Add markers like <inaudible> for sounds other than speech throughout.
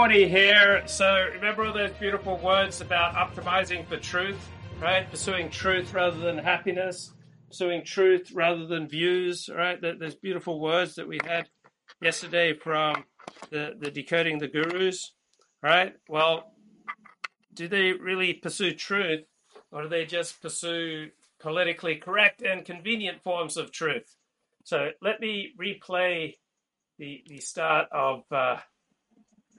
g'day. Forty here. So remember all those beautiful words about optimizing for truth, right? Pursuing truth rather than happiness, pursuing truth rather than views, right? Those beautiful words that we had yesterday from the, the decoding the gurus, right? Well, do they really pursue truth, or do they just pursue politically correct and convenient forms of truth? So let me replay the the start of uh,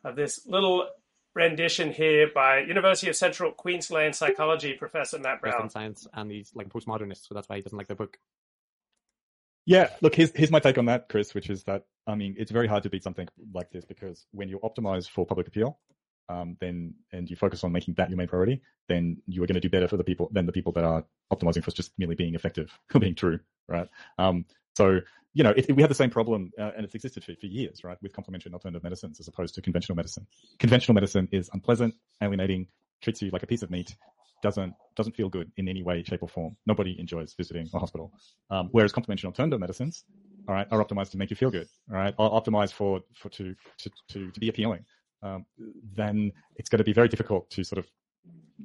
of this little rendition here by University of Central Queensland psychology professor Matt Browne. science, and he's like a postmodernist, so that's why he doesn't like the book. Yeah, look, here's here's my take on that, Chris, which is that I mean it's very hard to beat something like this because when you optimize for public appeal, um, then and you focus on making that your main priority, then you are going to do better for the people than the people that are optimizing for just merely being effective or <laughs> being true, right? Um, so you know, we have the same problem, uh, and it's existed for, for years, right, with complementary and alternative medicines as opposed to conventional medicine. Conventional medicine is unpleasant, alienating, treats you like a piece of meat, doesn't doesn't feel good in any way, shape, or form. Nobody enjoys visiting a hospital. Um, whereas complementary and alternative medicines, all right, are optimized to make you feel good, all right, are optimized for for to to to, to be appealing. Um, then it's going to be very difficult to sort of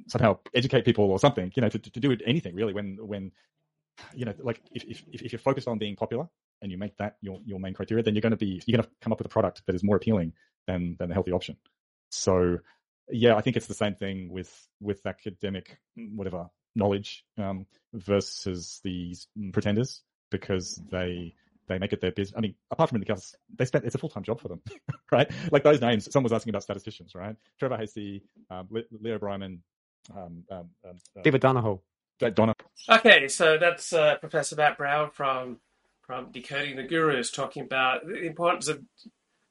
somehow educate people or something, you know, to, to do anything really when when you know, like if, if, if you're focused on being popular and you make that your, your main criteria, then you're going to be, you're going to come up with a product that is more appealing than, than the healthy option. So yeah, I think it's the same thing with, with academic, whatever knowledge, um, versus these pretenders because they, they make it their business. I mean, apart from in the case, they spent, it's a full-time job for them, <laughs> right? Like those names, someone was asking about statisticians, right? Trevor Hastie, um, Leo Breiman, um, um, um uh, David Donoho. Donna. Okay, so that's uh, Professor Matt Browne from from Decoding the Gurus talking about the importance of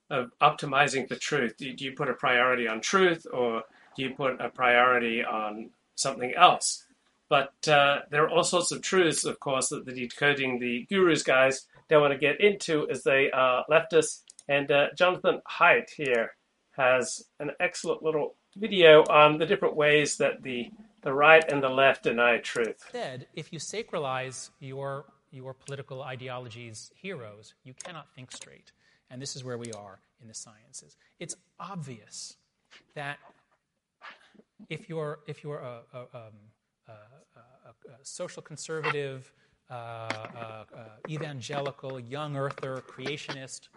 of optimizing the truth. Do, do you put a priority on truth, or do you put a priority on something else? But uh, there are all sorts of truths, of course, that the Decoding the Gurus guys don't want to get into as they are leftists. And uh, Jonathan Haidt here has an excellent little video on the different ways that the the right and the left deny truth. Instead, if you sacralize your, your political ideology's heroes, you cannot think straight. And this is where we are in the sciences. It's obvious that if you're, if you're a, a, um, a, a social conservative, uh, uh, evangelical, young earther, creationist,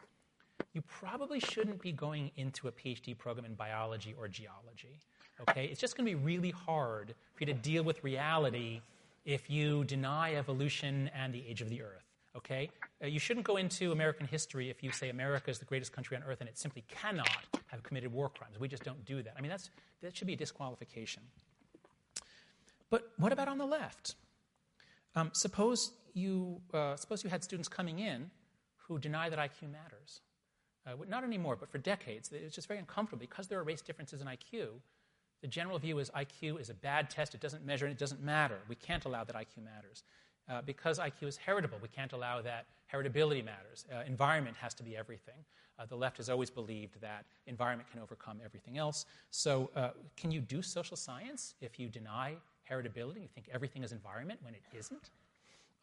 you probably shouldn't be going into a PhD program in biology or geology. Okay? It's just going to be really hard for you to deal with reality if you deny evolution and the age of the earth. Okay? Uh, you shouldn't go into American history if you say America is the greatest country on earth and it simply cannot have committed war crimes. We just don't do that. I mean, that's, that should be a disqualification. But what about on the left? Um, suppose, you, uh, suppose you had students coming in who deny that IQ matters. Uh, not anymore, but for decades. It's just very uncomfortable because there are race differences in IQ. The general view is IQ is a bad test. It doesn't measure and it doesn't matter. We can't allow that IQ matters. Uh, because IQ is heritable, we can't allow that heritability matters. Uh, environment has to be everything. Uh, the left has always believed that environment can overcome everything else. So, uh, can you do social science if you deny heritability? You think everything is environment when it isn't?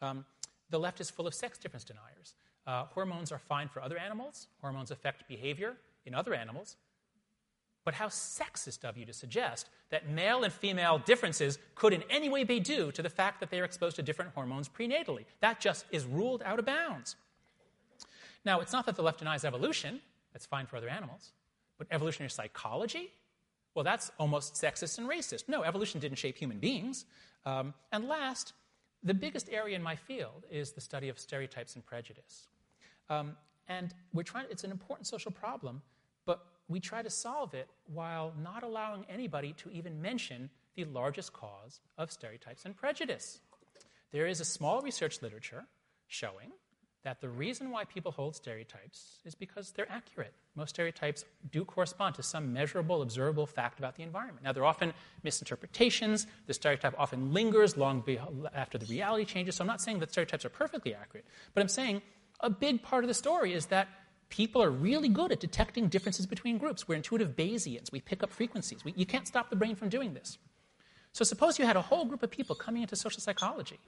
Um, the left is full of sex difference deniers. Uh, hormones are fine for other animals, hormones affect behavior in other animals, but how sexist of you to suggest that male and female differences could in any way be due to the fact that they are exposed to different hormones prenatally. That just is ruled out of bounds. Now, it's not that the left denies evolution, that's fine for other animals, but evolutionary psychology? Well, that's almost sexist and racist. No, evolution didn't shape human beings. Um, and last, the biggest area in my field is the study of stereotypes and prejudice. Um, and we're trying, it's an important social problem, we try to solve it while not allowing anybody to even mention the largest cause of stereotypes and prejudice. There is a small research literature showing that the reason why people hold stereotypes is because they're accurate. Most stereotypes do correspond to some measurable, observable fact about the environment. Now, they're often misinterpretations. The stereotype often lingers long after the reality changes. So, I'm not saying that stereotypes are perfectly accurate, but I'm saying a big part of the story is that people are really good at detecting differences between groups. We're intuitive Bayesians. We pick up frequencies. We, you can't stop the brain from doing this. So suppose you had a whole group of people coming into social psychology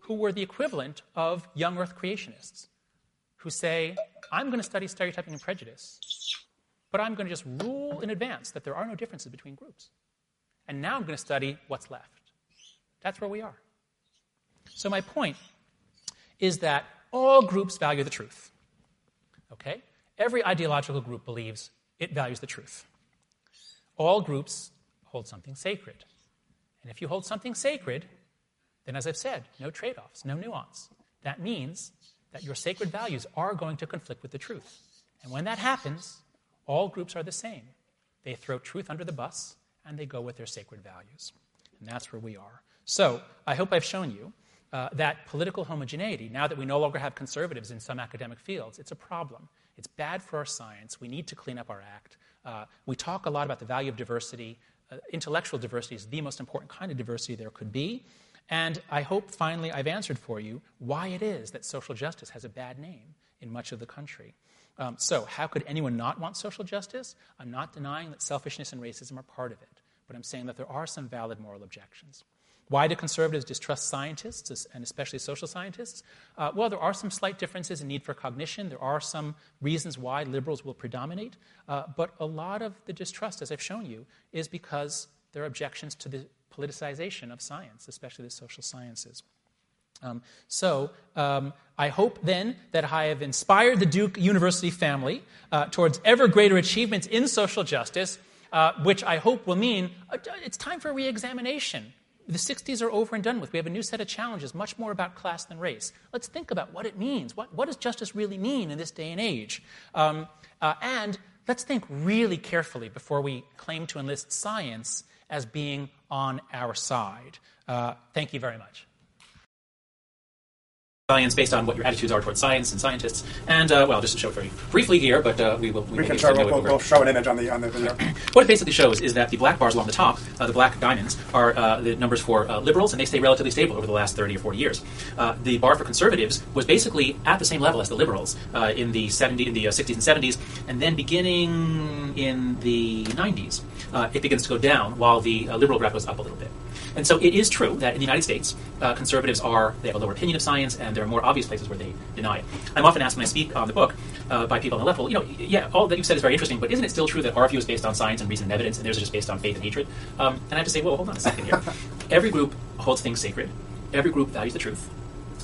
who were the equivalent of young earth creationists who say, I'm going to study stereotyping and prejudice but I'm going to just rule in advance that there are no differences between groups. And now I'm going to study what's left. That's where we are. So, my point is that all groups value the truth. Okay? Every ideological group believes it values the truth. All groups hold something sacred. And if you hold something sacred, then as I've said, no trade offs, no nuance. That means that your sacred values are going to conflict with the truth. And when that happens, all groups are the same. They throw truth under the bus and they go with their sacred values. And that's where we are. So I hope I've shown you uh, that political homogeneity, now that we no longer have conservatives in some academic fields, it's a problem. It's bad for our science. We need to clean up our act. Uh, we talk a lot about the value of diversity. Uh, intellectual diversity is the most important kind of diversity there could be. And I hope finally I've answered for you why it is that social justice has a bad name in much of the country. Um, so, how could anyone not want social justice? I'm not denying that selfishness and racism are part of it, but I'm saying that there are some valid moral objections. Why do conservatives distrust scientists, and especially social scientists? Uh, well, there are some slight differences in need for cognition. There are some reasons why liberals will predominate. Uh, but a lot of the distrust, as I've shown you, is because there are objections to the politicization of science, especially the social sciences. Um, so um, I hope then that I have inspired the Duke University family uh, towards ever greater achievements in social justice, uh, which I hope will mean uh, it's time for reexamination. The 60s are over and done with. We have a new set of challenges, much more about class than race. Let's think about what it means. What, what does justice really mean in this day and age? Um, uh, and let's think really carefully before we claim to enlist science as being on our side. Uh, thank you very much science based on what your attitudes are towards science and scientists. And uh, well, just to show it very briefly here, but uh, we will. We, we can show. We'll, we'll, show an image on the on the video. <clears throat> what it basically shows is that the black bars along the top, uh, the black diamonds, are uh, the numbers for uh, liberals, and they stay relatively stable over the last thirty or forty years. Uh, the bar for conservatives was basically at the same level as the liberals in the 70, in the 60s and 70s, and then beginning in the 90s, it begins to go down while the liberal graph goes up a little bit. And so it is true that in the United States, uh, conservatives are, they have a lower opinion of science, and there are more obvious places where they deny it. I'm often asked when I speak on the book uh, by people on the left, well, you know, yeah, all that you've said is very interesting, but isn't it still true that our view is based on science and reason and evidence, and theirs are just based on faith and hatred? Um, and I have to say, well, hold on a second here. <laughs> Every group holds things sacred. Every group values the truth.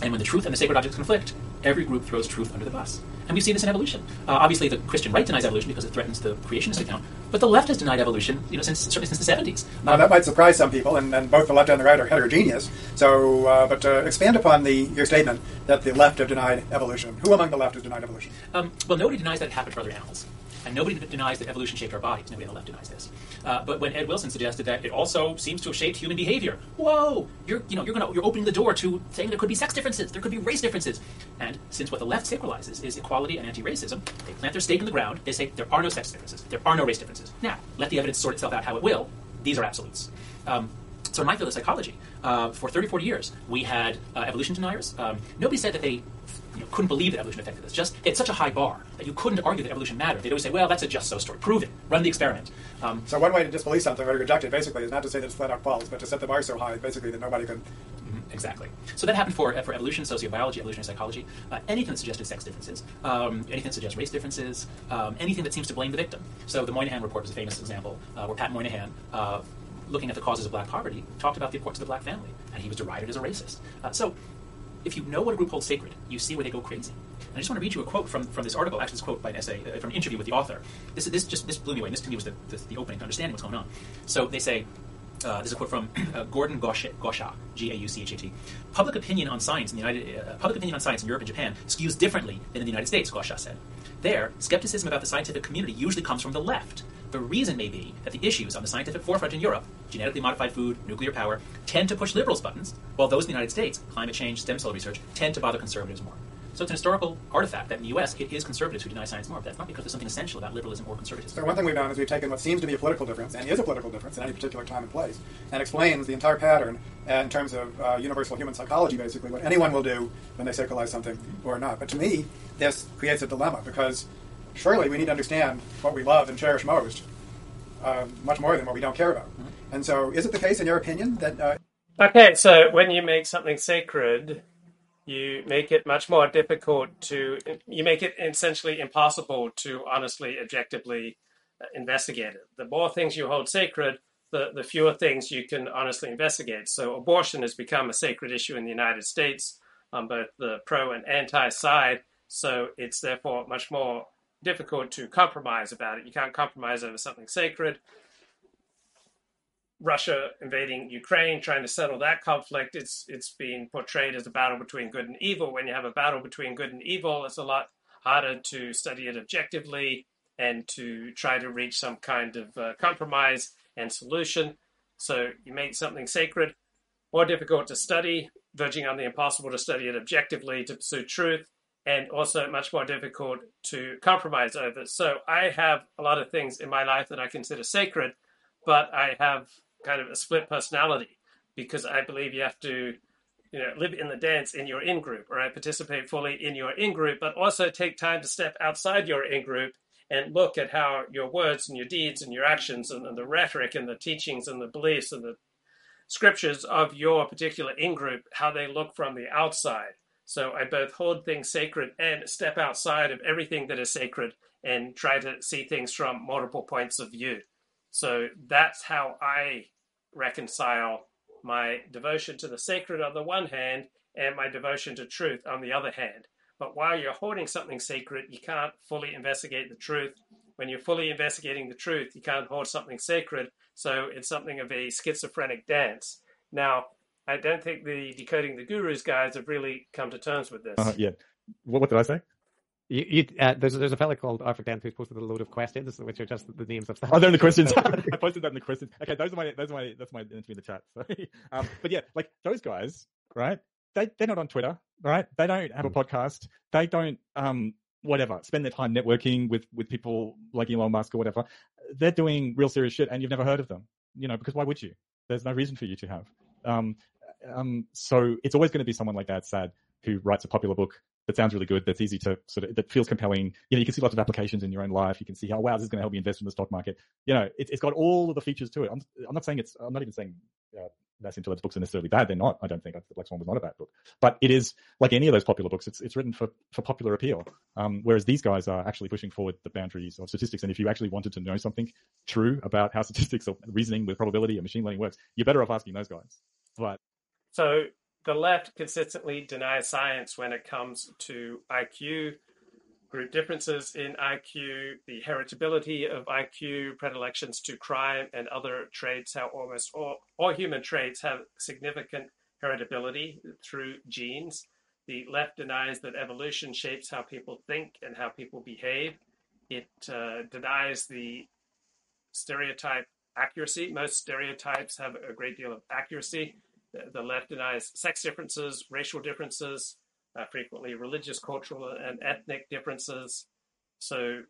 And when the truth and the sacred objects conflict, every group throws truth under the bus. And we see this in evolution. Uh, obviously, the Christian right denies evolution because it threatens the creationist account. But the left has denied evolution, you know, since certainly since the 70s. Now, that might surprise some people, and, and, both the left and the right are heterogeneous. So, uh, but uh, expand upon the your statement that the left have denied evolution. Who among the left has denied evolution? Um, well, nobody denies that it happened for other animals. And nobody denies that evolution shaped our bodies. Nobody on the left denies this. Uh, but when Ed Wilson suggested that it also seems to have shaped human behavior, whoa, you're you know you're gonna you're opening the door to saying there could be sex differences, there could be race differences. And since what the left sacralizes is equality and anti-racism, they plant their stake in the ground. They say there are no sex differences, there are no race differences. Now let the evidence sort itself out how it will. These are absolutes. Um, so in my field of psychology, uh, for 30, 40 years, we had uh, evolution deniers. Um, nobody said that they you couldn't believe that evolution affected us. Just it's such a high bar that you couldn't argue that evolution mattered. They'd always say, "Well, that's a just so story. Prove it. Run the experiment." Um, so one way to disbelieve something or to reject it, basically, is not to say that it's flat out false, but to set the bar so high, basically, that nobody can. Mm-hmm, exactly. So that happened for for evolution, sociobiology, evolutionary psychology. Uh, anything that suggested sex differences, um, anything that suggests race differences, um, anything that seems to blame the victim. So the Moynihan report was a famous example, uh, where Pat Moynihan. Uh, looking at the causes of black poverty, talked about the importance of the black family, and he was derided as a racist. Uh, so, if you know what a group holds sacred, you see where they go crazy. I just want to read you a quote from, from this article, actually, this quote by an essay, uh, from an interview with the author. This, this just this blew me away. And this to me was the, the, the opening to understanding what's going on. So they say, uh, this is a quote from <clears throat> uh, Gordon Gauchat, G-A-U-C-H-A-T. Public opinion on science in the United, uh, public opinion on science in Europe and Japan skews differently than in the United States. Gauchat said. There, skepticism about the scientific community usually comes from the left. The reason may be that the issues on the scientific forefront in Europe, genetically modified food, nuclear power, tend to push liberals' buttons, while those in the United States, climate change, stem cell research, tend to bother conservatives more. So it's an historical artifact that in the U.S. it is conservatives who deny science more. But that's not because there's something essential about liberalism or conservatism. So one thing we've done is we've taken what seems to be a political difference, and is a political difference in any particular time and place, and explains the entire pattern in terms of uh, universal human psychology, basically, what anyone will do when they sacralize something or not. But to me, this creates a dilemma because surely we need to understand what we love and cherish most, uh, much more than what we don't care about. Mm-hmm. And so, is it the case, in your opinion, that? Uh, okay, so when you make something sacred, you make it much more difficult to you make it essentially impossible to honestly objectively investigate it. The more things you hold sacred, the, the fewer things you can honestly investigate. So abortion has become a sacred issue in the United States on both the pro and anti side. So it's therefore much more difficult to compromise about it. You can't compromise over something sacred. Russia invading Ukraine, trying to settle that conflict, it's it's being portrayed as a battle between good and evil. When you have a battle between good and evil, it's a lot harder to study it objectively and to try to reach some kind of uh, compromise and solution. So you make something sacred more difficult to study, verging on the impossible to study it objectively to pursue truth, and also much more difficult to compromise over. So I have a lot of things in my life that I consider sacred, but I have kind of a split personality because I believe you have to you know live in the dance in your in group or I participate fully in your in group but also take time to step outside your in group and look at how your words and your deeds and your actions and, and the rhetoric and the teachings and the beliefs and the scriptures of your particular in group how they look from the outside so I both hold things sacred and step outside of everything that is sacred and try to see things from multiple points of view so that's how I reconcile my devotion to the sacred on the one hand and my devotion to truth on the other hand. But while you're holding something sacred, you can't fully investigate the truth. When you're fully investigating the truth, you can't hold something sacred. So it's something of a schizophrenic dance. Now, I don't think the Decoding the Gurus guys have really come to terms with this. Uh, yeah. What, what did I say? You, you, uh, there's there's a fella called Arthur Dent who's posted a load of questions, which are just the names of stuff. <laughs> Oh, they're in the questions. <laughs> I posted that in the questions. Okay, those are my those are my that's my entry in the chat. <laughs> Sorry. Um, but yeah, like those guys, right? They they're not on Twitter, right? They don't have a podcast. They don't um whatever spend their time networking with with people like Elon Musk or whatever. They're doing real serious shit, and you've never heard of them. You know, because why would you? There's no reason for you to have. Um, um, so it's always going to be someone like that, sad, who writes a popular book that sounds really good, that's easy to sort of, that feels compelling. You know, you can see lots of applications in your own life. You can see how, wow, this is going to help me invest in the stock market. You know, it, has got all of the features to it. I'm, I'm not saying it's, I'm not even saying, uh, Nassim Taleb's books are necessarily bad. They're not. I don't think Black Swan was not a bad book, but it is like any of those popular books. It's it's written for for popular appeal. Um, whereas these guys are actually pushing forward the boundaries of statistics. And if you actually wanted to know something true about how statistics or reasoning with probability and machine learning works, you're better off asking those guys. But so the left consistently denies science when it comes to IQ, group differences in IQ, the heritability of IQ, predilections to crime, and other traits, how almost all, all human traits have significant heritability through genes. The left denies that evolution shapes how people think and how people behave. It uh, denies the stereotype accuracy. Most stereotypes have a great deal of accuracy the left denies sex differences, racial differences, uh, frequently religious, cultural, and ethnic differences. So,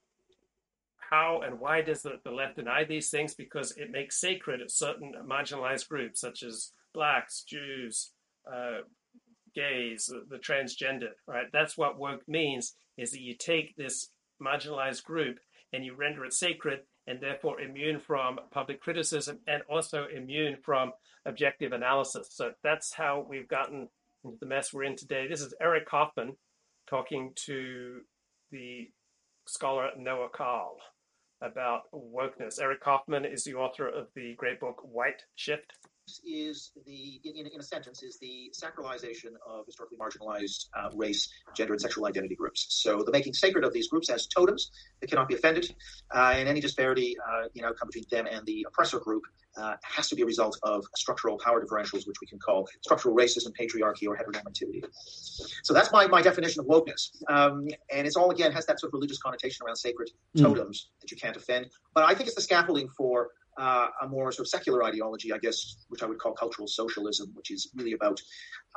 how and why does the, the left deny these things? Because it makes sacred certain marginalized groups, such as blacks, Jews, uh, gays, the, the transgender. Right? That's what woke means: is that you take this marginalized group and you render it sacred and therefore immune from public criticism and also immune from objective analysis. So that's how we've gotten into the mess we're in today. This is Eric Kaufmann talking to the scholar Noah Carl about wokeness. Eric Kaufmann is the author of the great book White Shift is the, in, in, a sentence, is the sacralization of historically marginalized uh, race, gender, and sexual identity groups. So the making sacred of these groups as totems that cannot be offended, uh, and any disparity uh, know come between them and the oppressor group uh, has to be a result of structural power differentials, which we can call structural racism, patriarchy, or heteronormativity. So that's my, my definition of wokeness. Um, and it's all, again, has that sort of religious connotation around sacred mm. totems that you can't offend. But I think it's the scaffolding for uh, a more sort of secular ideology, I guess, which I would call cultural socialism, which is really about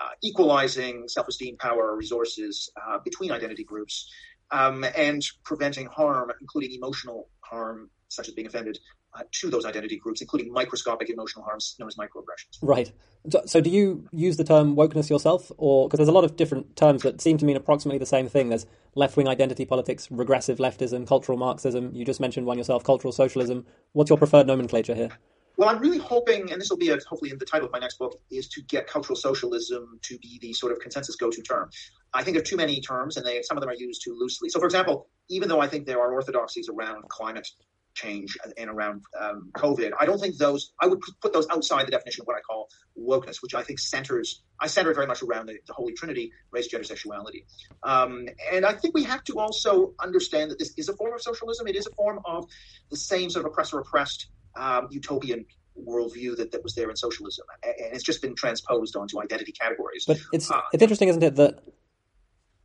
uh, equalizing self-esteem, power, resources uh, between identity groups, um, and preventing harm, including emotional harm, such as being offended, uh, to those identity groups, including microscopic emotional harms known as microaggressions. Right. So, so, do you use the term wokeness yourself, or because there's a lot of different terms that seem to mean approximately the same thing? There's left-wing identity politics, regressive leftism, cultural Marxism. You just mentioned one yourself, cultural socialism. What's your preferred nomenclature here? Well, I'm really hoping, and this will be a, hopefully in the title of my next book, is to get cultural socialism to be the sort of consensus go-to term. I think there are too many terms, and they, some of them are used too loosely. So, for example, even though I think there are orthodoxies around climate change and around um, COVID. I don't think those, I would put those outside the definition of what I call wokeness, which I think centers, I center it very much around the, the Holy Trinity, race, gender, sexuality. Um, and I think we have to also understand that this is a form of socialism. It is a form of the same sort of oppressor oppressed um, utopian worldview that, that was there in socialism. And it's just been transposed onto identity categories. But it's, uh, it's interesting, isn't it, that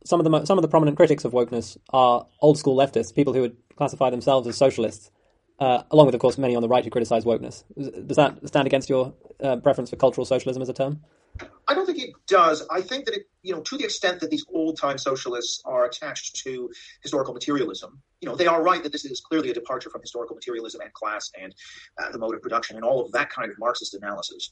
some of the some of the prominent critics of wokeness are old school leftists, people who would classify themselves as socialists, uh, along with, of course, many on the right who criticize wokeness. Does that stand against your uh, preference for cultural socialism as a term? I don't think it does. I think that it, you know, to the extent that these old time socialists are attached to historical materialism, you know, they are right that this is clearly a departure from historical materialism and class and uh, the mode of production and all of that kind of Marxist analysis.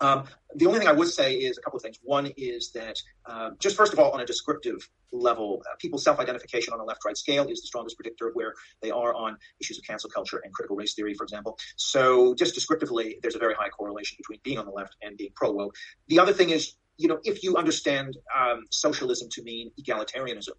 Um, the only thing I would say is a couple of things. One is that uh, just first of all, on a descriptive level, uh, people's self-identification on a left-right scale is the strongest predictor of where they are on issues of cancel culture and critical race theory, for example. So just descriptively, there's a very high correlation between being on the left and being pro-woke. The other thing is you know, if you understand um, socialism to mean egalitarianism,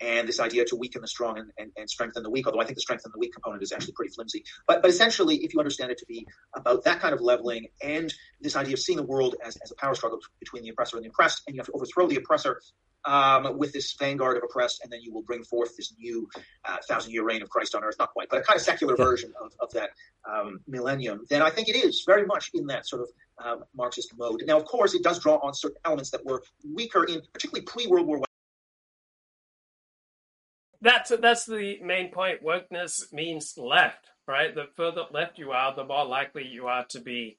and this idea to weaken the strong and, and, and, strengthen the weak, although I think the strengthen the weak component is actually pretty flimsy. But, but essentially, if you understand it to be about that kind of leveling and this idea of seeing the world as, as a power struggle between the oppressor and the oppressed, and you have to overthrow the oppressor um, with this vanguard of oppressed, and then you will bring forth this new uh, thousand year reign of Christ on earth, not quite, but a kind of secular version of, of that um, millennium, then I think it is very much in that sort of um, Marxist mode. Now, of course, it does draw on certain elements that were weaker in particularly pre World War that's that's the main point. Wokeness means left, right? The further left you are, the more likely you are to be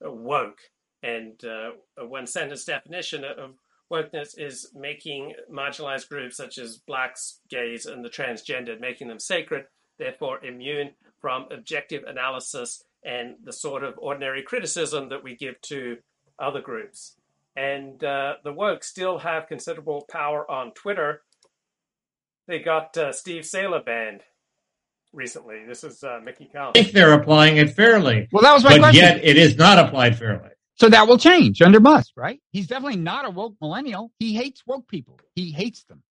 woke. And uh, one sentence definition of wokeness is making marginalized groups such as blacks, gays, and the transgendered, making them sacred, therefore immune from objective analysis and the sort of ordinary criticism that we give to other groups. And uh, the woke still have considerable power on Twitter they got uh, Steve Sailer banned recently. This is uh, Mickey Collins. I think they're applying it fairly. Well, that was my but question. yet it is not applied fairly. So that will change under Musk, right? He's definitely not a woke millennial. He hates woke people. He hates them.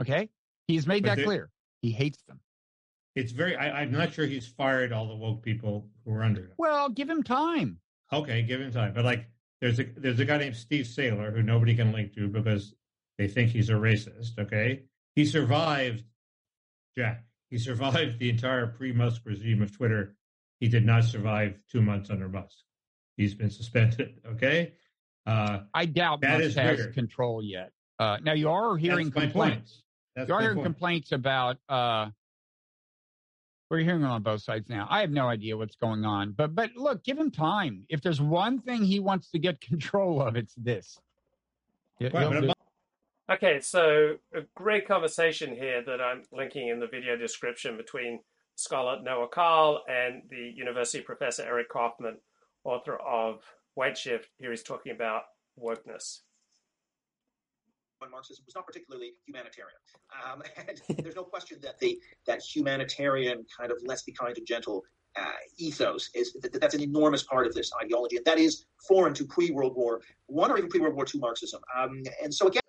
Okay, he's made but that clear. He hates them. It's very. I, am not sure he's fired all the woke people who are under him. Well, give him time. Okay, give him time. But like, there's a there's a guy named Steve Sailer who nobody can link to because they think he's a racist. Okay, he survived, Jack. He survived the entire pre-Musk regime of Twitter. He did not survive two months under Musk. He's been suspended. <laughs> Okay. Uh, I doubt that Musk has weird. control yet. Uh, now you are hearing That's complaints. you are hearing point. complaints about. Uh, we're hearing on both sides now. I have no idea what's going on, but but look, give him time. If there's one thing he wants to get <laughs> control of, it's this. Right, Okay, so a great conversation here that I'm linking in the video description between scholar Noah Carl and the university professor Eric Kaufmann, author of White Shift. Here he's talking about wokeness. Marxism was not particularly humanitarian, um, <laughs> and there's no question that the that humanitarian kind of let's be kind and gentle uh, ethos is that, that's an enormous part of this ideology, and that is foreign to pre-World War One or even pre-World War Two Marxism. Um, and so again.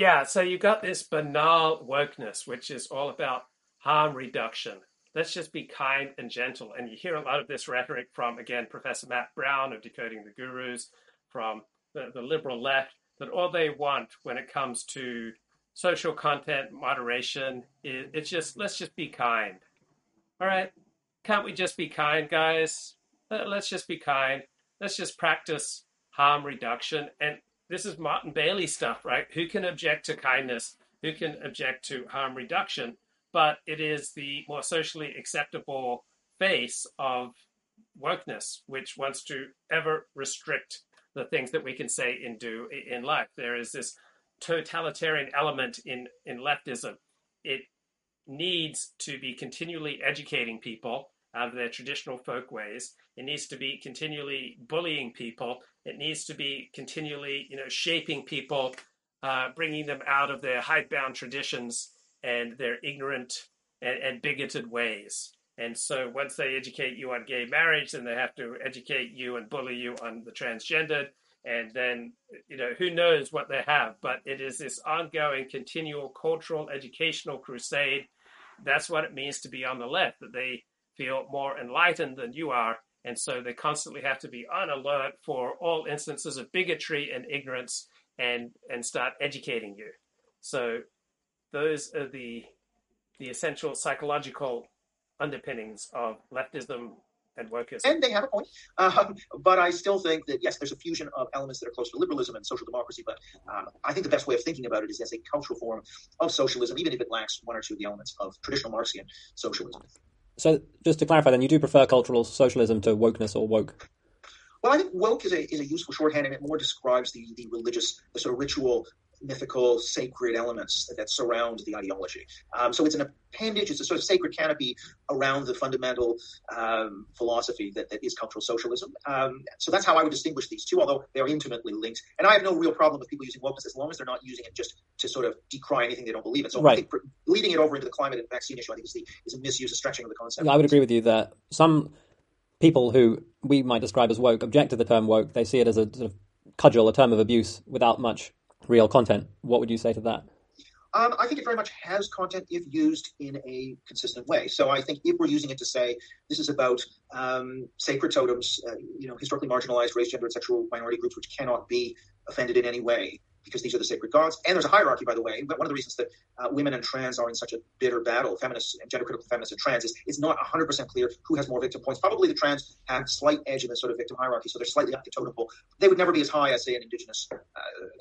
Yeah, so you've got this banal wokeness, which is all about harm reduction. Let's just be kind and gentle. And you hear a lot of this rhetoric from, again, Professor Matt Browne of Decoding the Gurus, from the, the liberal left, that all they want when it comes to social content moderation is it's just let's just be kind. All right, can't we just be kind, guys? Let's just be kind. Let's just practice harm reduction. And this is Martin Bailey stuff, right? Who can object to kindness? Who can object to harm reduction? But it is the more socially acceptable face of wokeness, which wants to ever restrict the things that we can say and do in life. There is this totalitarian element in, in leftism. It needs to be continually educating people out of their traditional folk ways. It needs to be continually bullying people. It needs to be continually, you know, shaping people, uh, bringing them out of their hidebound traditions and their ignorant and, and bigoted ways. And so once they educate you on gay marriage, then they have to educate you and bully you on the transgendered. And then, you know, who knows what they have. But it is this ongoing, continual cultural, educational crusade. That's what it means to be on the left, that they feel more enlightened than you are. And so they constantly have to be on alert for all instances of bigotry and ignorance and, and start educating you. So those are the, the essential psychological underpinnings of leftism and wokeism. And they have a point. Um, but I still think that, yes, there's a fusion of elements that are close to liberalism and social democracy. But um, I think the best way of thinking about it is as a cultural form of socialism, even if it lacks one or two of the elements of traditional Marxian socialism. So, just to clarify, then, you do prefer cultural socialism to wokeness or woke? Well, I think woke is a, is a useful shorthand, and it more describes the, the religious, the sort of ritual mythical, sacred elements that, that surround the ideology. Um, so it's an appendage, it's a sort of sacred canopy around the fundamental um, philosophy that, that is cultural socialism. Um, so that's how I would distinguish these two, although they are intimately linked. And I have no real problem with people using wokeness as long as they're not using it just to sort of decry anything they don't believe in. So right. I think leading it over into the climate and vaccine issue, I think is, the, is a misuse, a stretching of the concept. I would agree with you that some people who we might describe as woke object to the term woke. They see it as a sort of cudgel, a term of abuse without much real content. What would you say to that? Um, I think it very much has content if used in a consistent way. So I think if we're using it to say this is about um, sacred totems, uh, you know, historically marginalized race, gender, and sexual minority groups which cannot be offended in any way, because these are the sacred gods. And there's a hierarchy, by the way. But one of the reasons that uh, women and trans are in such a bitter battle, feminists and gender critical feminists and trans, is it's not 100% clear who has more victim points. Probably the trans have a slight edge in the sort of victim hierarchy, so they're slightly up the totem pole. They would never be as high as, say, an indigenous uh,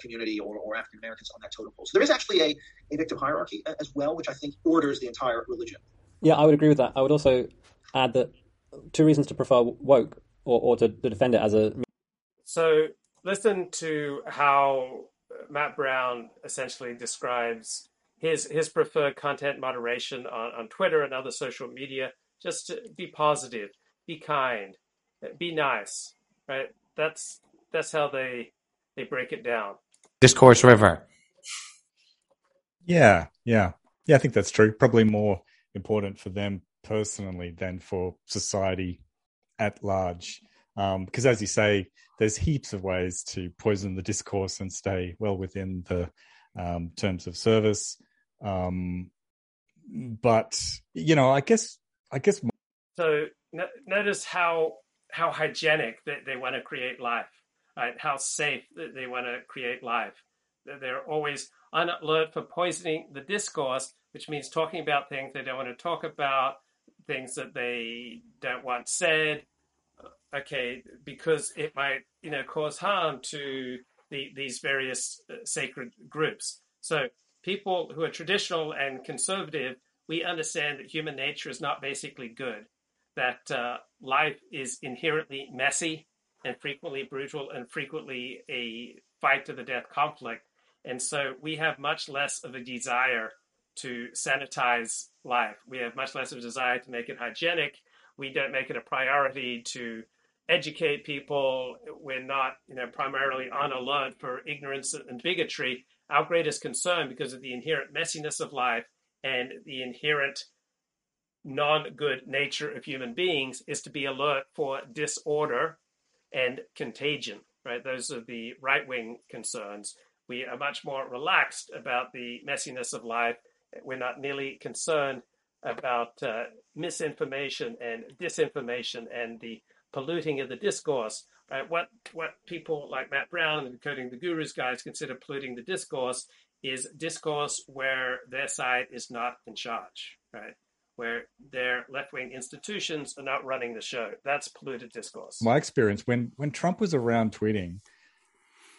community or, or African Americans on that totem pole. So there is actually a, a victim hierarchy uh, as well, which I think orders the entire religion. Yeah, I would agree with that. I would also add that two reasons to prefer woke or, or to, to defend it as a. So listen to how Matt Browne essentially describes his his preferred content moderation on, on Twitter and other social media. Just to be positive, be kind, be nice. Right? That's that's how they they break it down. Discourse river. Yeah, yeah, yeah. I think that's true. Probably more important for them personally than for society at large. Um, because as you say, there's heaps of ways to poison the discourse and stay well within the um, terms of service. Um, but you know, I guess, I guess. So notice how how hygienic they, they want to create life, right? How safe they want to create life. They're always on alert for poisoning the discourse, which means talking about things they don't want to talk about, things that they don't want said, okay, because it might, you know, cause harm to the, these various uh, sacred groups. So people who are traditional and conservative, we understand that human nature is not basically good, that uh, life is inherently messy and frequently brutal and frequently a fight to the death conflict. And so we have much less of a desire to sanitize life. We have much less of a desire to make it hygienic. We don't make it a priority to educate people. We're not, you know, primarily on alert for ignorance and bigotry. Our greatest concern, because of the inherent messiness of life and the inherent non-good nature of human beings, is to be alert for disorder and contagion. Right? Those are the right-wing concerns. We are much more relaxed about the messiness of life. We're not nearly concerned about uh, misinformation and disinformation and the polluting of the discourse. Right? What what people like Matt Browne, and including the Gurus guys, consider polluting the discourse is discourse where their side is not in charge, right? Where their left wing institutions are not running the show. That's polluted discourse. My experience when when Trump was around tweeting,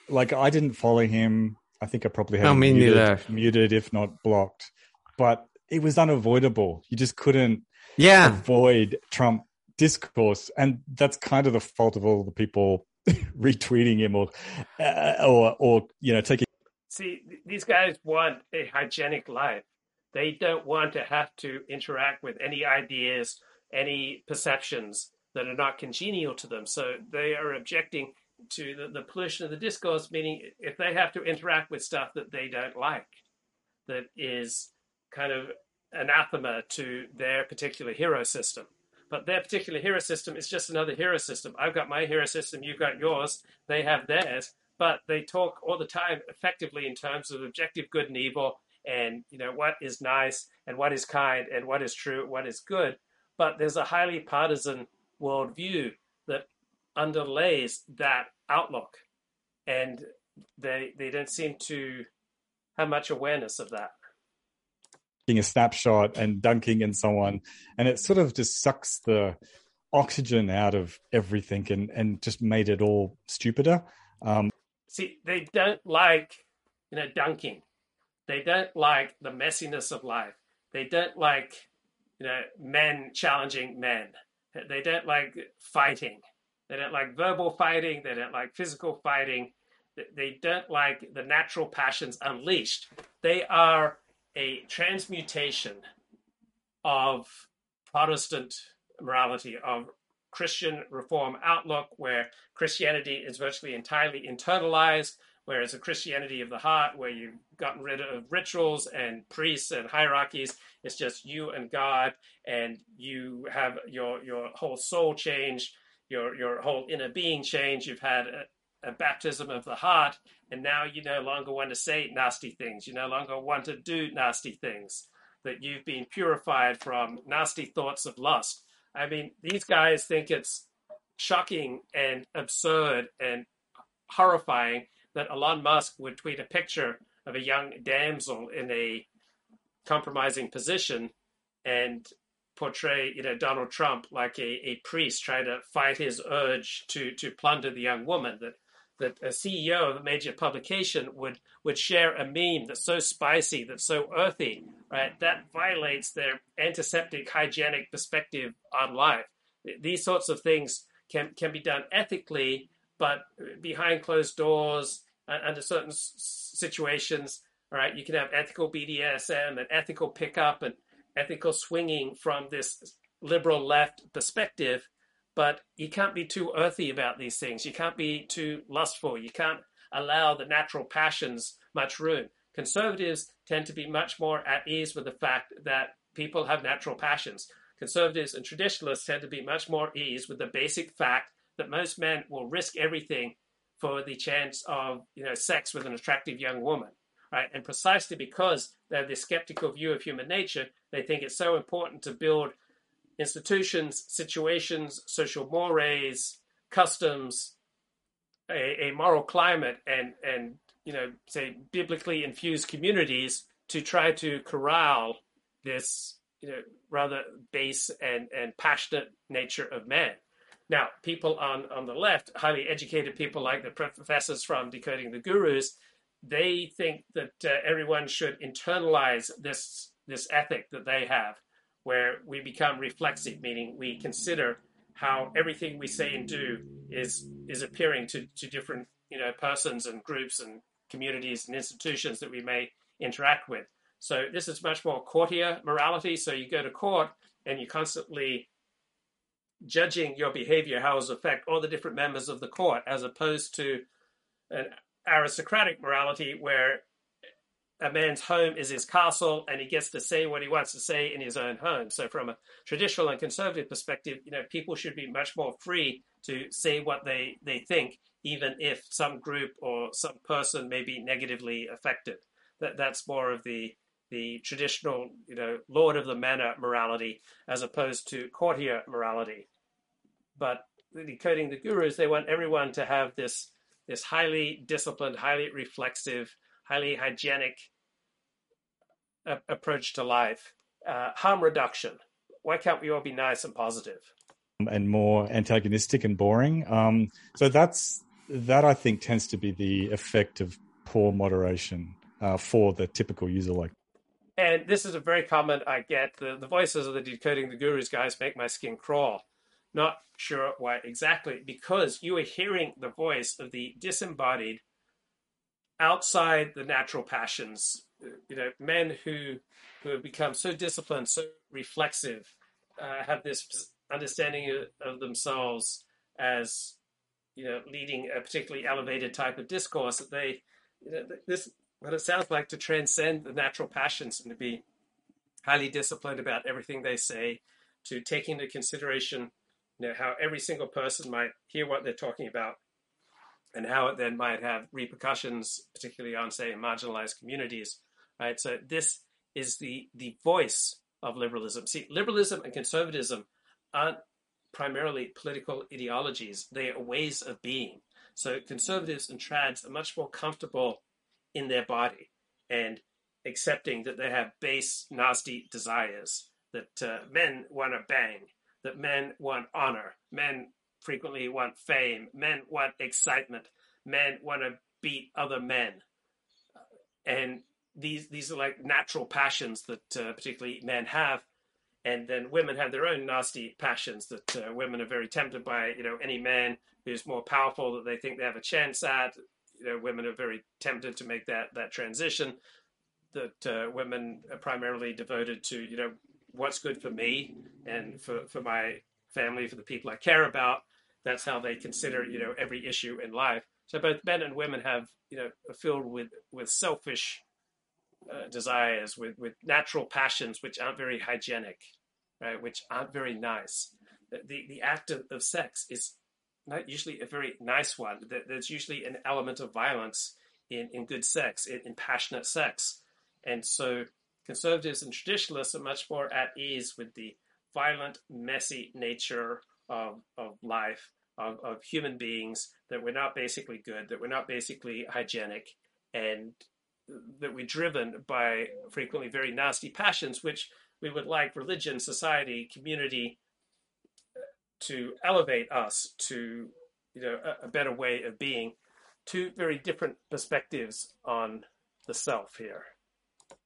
like I didn't follow him. I think I probably had no, muted, muted, if not blocked. But it was unavoidable. You just couldn't yeah. avoid Trump discourse, and that's kind of the fault of all the people <laughs> retweeting him or uh, or or you know taking. See, these guys want a hygienic life. They don't want to have to interact with any ideas, any perceptions that are not congenial to them. So they are objecting to the, the pollution of the discourse, meaning if they have to interact with stuff that they don't like, that is kind of anathema to their particular hero system. But their particular hero system is just another hero system. I've got my hero system, you've got yours, they have theirs, but they talk all the time effectively in terms of objective good and evil and you know what is nice and what is kind and what is true, what is good. but there's a highly partisan worldview that underlays that outlook, and they they don't seem to have much awareness of that. A snapshot and dunking in someone, and it sort of just sucks the oxygen out of everything and and just made it all stupider. Um, See, they don't like you know dunking. They don't like the messiness of life. They don't like you know men challenging men. They don't like fighting. They don't like verbal fighting. They don't like physical fighting. They don't like the natural passions unleashed. They are a transmutation of Protestant morality, of Christian reform outlook, where Christianity is virtually entirely internalized, whereas a Christianity of the heart, where you've gotten rid of rituals and priests and hierarchies, it's just you and God, and you have your your whole soul change, your your whole inner being change. You've had a, baptism of the heart, and now you no longer want to say nasty things. You no longer want to do nasty things. That you've been purified from nasty thoughts of lust. I mean, these guys think it's shocking and absurd and horrifying that Elon Musk would tweet a picture of a young damsel in a compromising position and portray, you know, Donald Trump like a, a priest trying to fight his urge to to plunder the young woman. That that a CEO of a major publication would would share a meme that's so spicy, that's so earthy, right? That violates their antiseptic hygienic perspective on life. These sorts of things can can be done ethically, but behind closed doors, uh, under certain s- situations, right? You can have ethical BDSM and ethical pickup and ethical swinging from this liberal left perspective but you can't be too earthy about these things. You can't be too lustful. You can't allow the natural passions much room. Conservatives tend to be much more at ease with the fact that people have natural passions. Conservatives and traditionalists tend to be much more at ease with the basic fact that most men will risk everything for the chance of you know sex with an attractive young woman right and precisely because they have this skeptical view of human nature they think it's so important to build institutions, situations, social mores, customs, a, a moral climate, and and you know, say biblically infused communities to try to corral this you know rather base and and passionate nature of man. Now, people on on the left, highly educated people like the professors from Decoding the Gurus, they think that uh, everyone should internalize this this ethic that they have where we become reflexive, meaning we consider how everything we say and do is is appearing to, to different you know persons and groups and communities and institutions that we may interact with. So this is much more courtier morality. So you go to court and you're constantly judging your behavior, how it affect all the different members of the court, as opposed to an aristocratic morality where a man's home is his castle and he gets to say what he wants to say in his own home. So from a traditional and conservative perspective, you know, people should be much more free to say what they, they think, even if some group or some person may be negatively affected. That that's more of the the traditional, you know, lord of the manor morality as opposed to courtier morality. But decoding the gurus, they want everyone to have this this highly disciplined, highly reflexive, highly hygienic a- approach to life. Uh, harm reduction. Why can't we all be nice and positive? And more antagonistic and boring. Um, so that's that. I think tends to be the effect of poor moderation uh, for the typical user like. And this is a very common I get. The, the voices of the decoding the gurus guys make my skin crawl. Not sure why exactly, because you are hearing the voice of the disembodied outside the natural passions. You know, men who who have become so disciplined, so reflexive, uh, have this understanding of themselves as you know leading a particularly elevated type of discourse that they you know, this what it sounds like to transcend the natural passions and to be highly disciplined about everything they say to take into consideration you know how every single person might hear what they're talking about and how it then might have repercussions, particularly on, say, marginalized communities, right? So this is the the voice of liberalism. See, liberalism and conservatism aren't primarily political ideologies, they are ways of being. So conservatives and trads are much more comfortable in their body and accepting that they have base, nasty desires, that uh, men want to bang, that men want honor, men frequently want fame, men want excitement, men want to beat other men. And these these are like natural passions that uh, particularly men have. And then women have their own nasty passions that uh, women are very tempted by. You know any man who's more powerful that they think they have a chance at you know women are very tempted to make that that transition. That uh, women are primarily devoted to you know what's good for me and for for my family for the people i care about that's how they consider you know every issue in life so both men and women have you know are filled with with selfish uh, desires, with, with natural passions which aren't very hygienic, right? Which aren't very nice. The, the act of, of sex is not usually a very nice one. There's usually an element of violence in, in good sex, in, in passionate sex. And so conservatives and traditionalists are much more at ease with the violent, messy nature of, of life, of, of human beings, that we're not basically good, that we're not basically hygienic, and that we're driven by frequently very nasty passions, which we would like religion, society, community to elevate us to you know a, a better way of being. Two very different perspectives on the self here.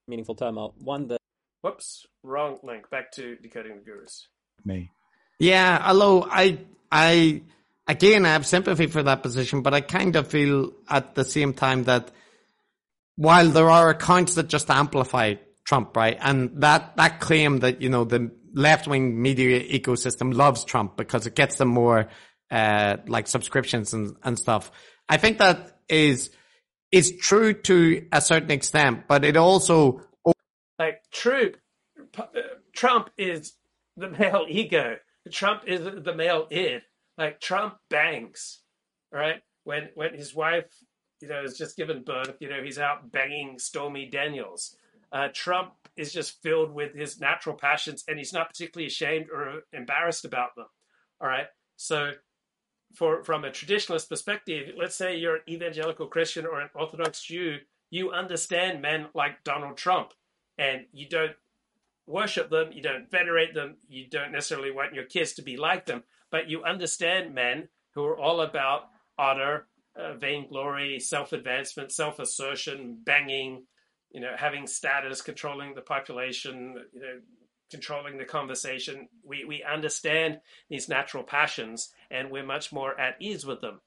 Meaningful term. One that. Whoops, wrong link. Back to decoding the gurus. Me. Yeah, although I I again I have sympathy for that position, but I kind of feel at the same time that while there are accounts that just amplify Trump, right? And that, that claim that, you know, the left wing media ecosystem loves Trump because it gets them more, uh, like subscriptions and, and stuff. I think that is, is true to a certain extent, but it also. Like, true. Trump is the male <laughs> ego. Trump is the male id. Like, Trump bangs, right? When, when his wife you know, has just given birth. You know, he's out banging Stormy Daniels. Uh, Trump is just filled with his natural passions, and he's not particularly ashamed or embarrassed about them. All right, so for from a traditionalist perspective, let's say you're an evangelical Christian or an Orthodox Jew, you understand men like Donald Trump, and you don't worship them, you don't venerate them, you don't necessarily want your kids to be like them, but you understand men who are all about honor, uh, vainglory, self advancement, self assertion, banging, you know, having status, controlling the population, you know, controlling the conversation. We, we understand these natural passions and we're much more at ease with them.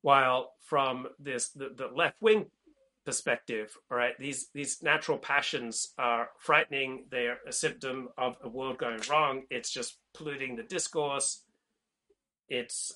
While from this the, the left wing perspective, all right, these these natural passions are frightening. They're a symptom of a world going wrong. It's just polluting the discourse. It's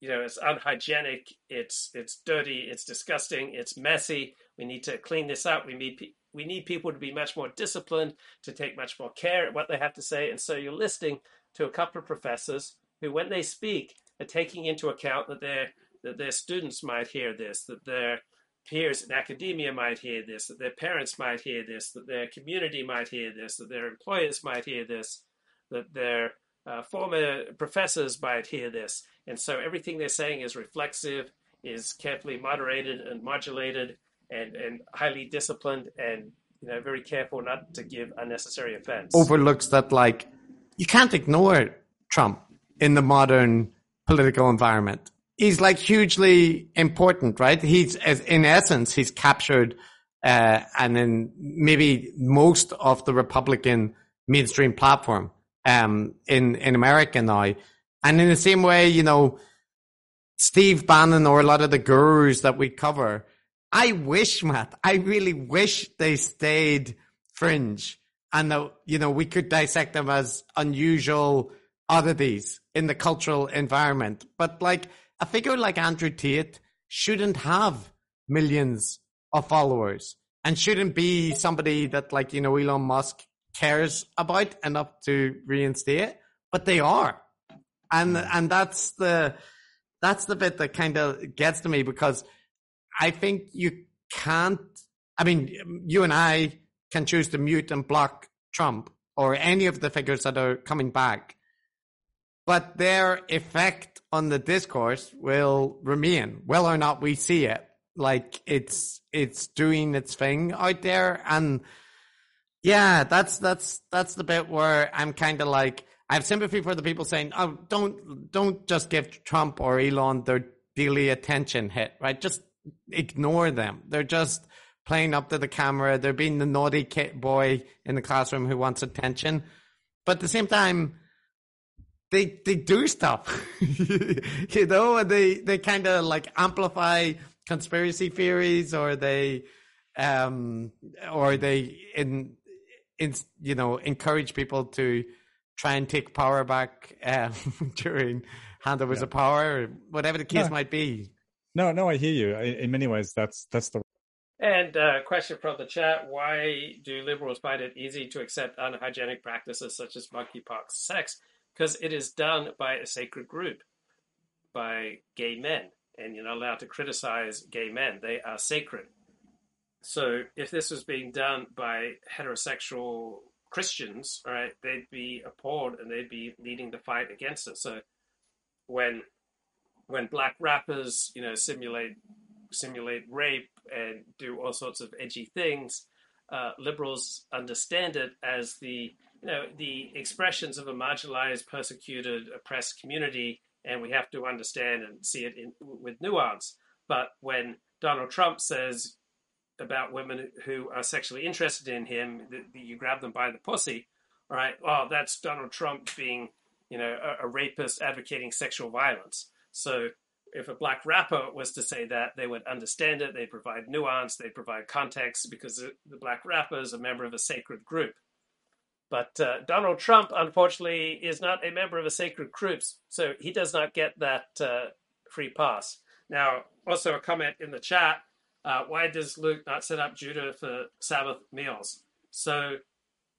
you know it's unhygienic. It's it's dirty. It's disgusting. It's messy. We need to clean this up. We need we need people to be much more disciplined to take much more care at what they have to say. And so you're listening to a couple of professors who when they speak are taking into account that their that their students might hear this that their peers in academia might hear this that their parents might hear this that their community might hear this that their employers might hear this that their uh, former professors might hear this and so everything they're saying is reflexive, is carefully moderated and modulated, and, and highly disciplined, and you know very careful not to give unnecessary offense. Overlooks that like you can't ignore Trump in the modern political environment. He's like hugely important, right? He's in essence he's captured uh, and then maybe most of the Republican mainstream platform um, in in America now. And in the same way, you know, Steve Bannon or a lot of the gurus that we cover, I wish, Matt, I really wish they stayed fringe and that, you know, we could dissect them as unusual oddities in the cultural environment. But like a figure like Andrew Tate shouldn't have millions of followers and shouldn't be somebody that like, you know, Elon Musk cares about enough to reinstate, but they are and hmm. and that's the that's the bit that kind of gets to me because I think you can't. I mean, you and I can choose to mute and block Trump or any of the figures that are coming back, but their effect on the discourse will remain, whether or not we see it. Like it's it's doing its thing out there, and yeah, that's that's that's the bit where I'm kind of like I have sympathy for the people saying, "Oh, don't don't just give Trump or Elon their daily attention hit, right? Just ignore them. They're just playing up to the camera. They're being the naughty kid boy in the classroom who wants attention. But at the same time, they they do stuff, <laughs> you know, and they they kind of like amplify conspiracy theories, or they um or they in in you know encourage people to try and take power back um, <laughs> during handovers yeah. of power, or whatever the case no. might be. No, no, I hear you. In many ways, that's that's the and uh, question from the chat: Why do liberals find it easy to accept unhygienic practices such as monkeypox sex? Because it is done by a sacred group, by gay men, and you're not allowed to criticize gay men; they are sacred. So, if this was being done by heterosexual Christians, right, they'd be appalled and they'd be leading the fight against it. So, when when black rappers, you know, simulate simulate rape and do all sorts of edgy things, uh, liberals understand it as the you know the expressions of a marginalized, persecuted, oppressed community, and we have to understand and see it in, with nuance. But when Donald Trump says about women who are sexually interested in him, that, you grab them by the pussy, all right? Well, that's Donald Trump being, you know, a, a rapist advocating sexual violence. So if a black rapper was to say that, they would understand it. They provide nuance. They provide context because the black rapper is a member of a sacred group. But uh, Donald Trump, unfortunately, is not a member of a sacred group, so he does not get that uh, free pass. Now, also a comment in the chat: uh, Why does Luke not set up Judah for Sabbath meals? So,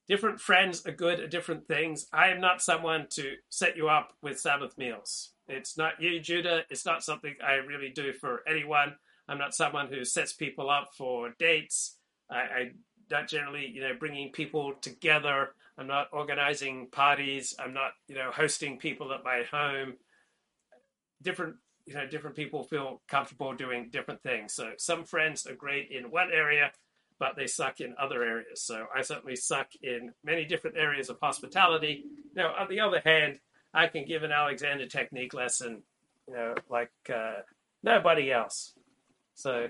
different friends are good at different things. I am not someone to set you up with Sabbath meals. It's not you, Judah. It's not something I really do for anyone. I'm not someone who sets people up for dates. I, I not generally, you know, bringing people together. I'm not organizing parties. I'm not, you know, hosting people at my home. Different, you know, different people feel comfortable doing different things. So some friends are great in one area, but they suck in other areas. So I certainly suck in many different areas of hospitality. Now, on the other hand, I can give an Alexander technique lesson, you know, like uh, nobody else. So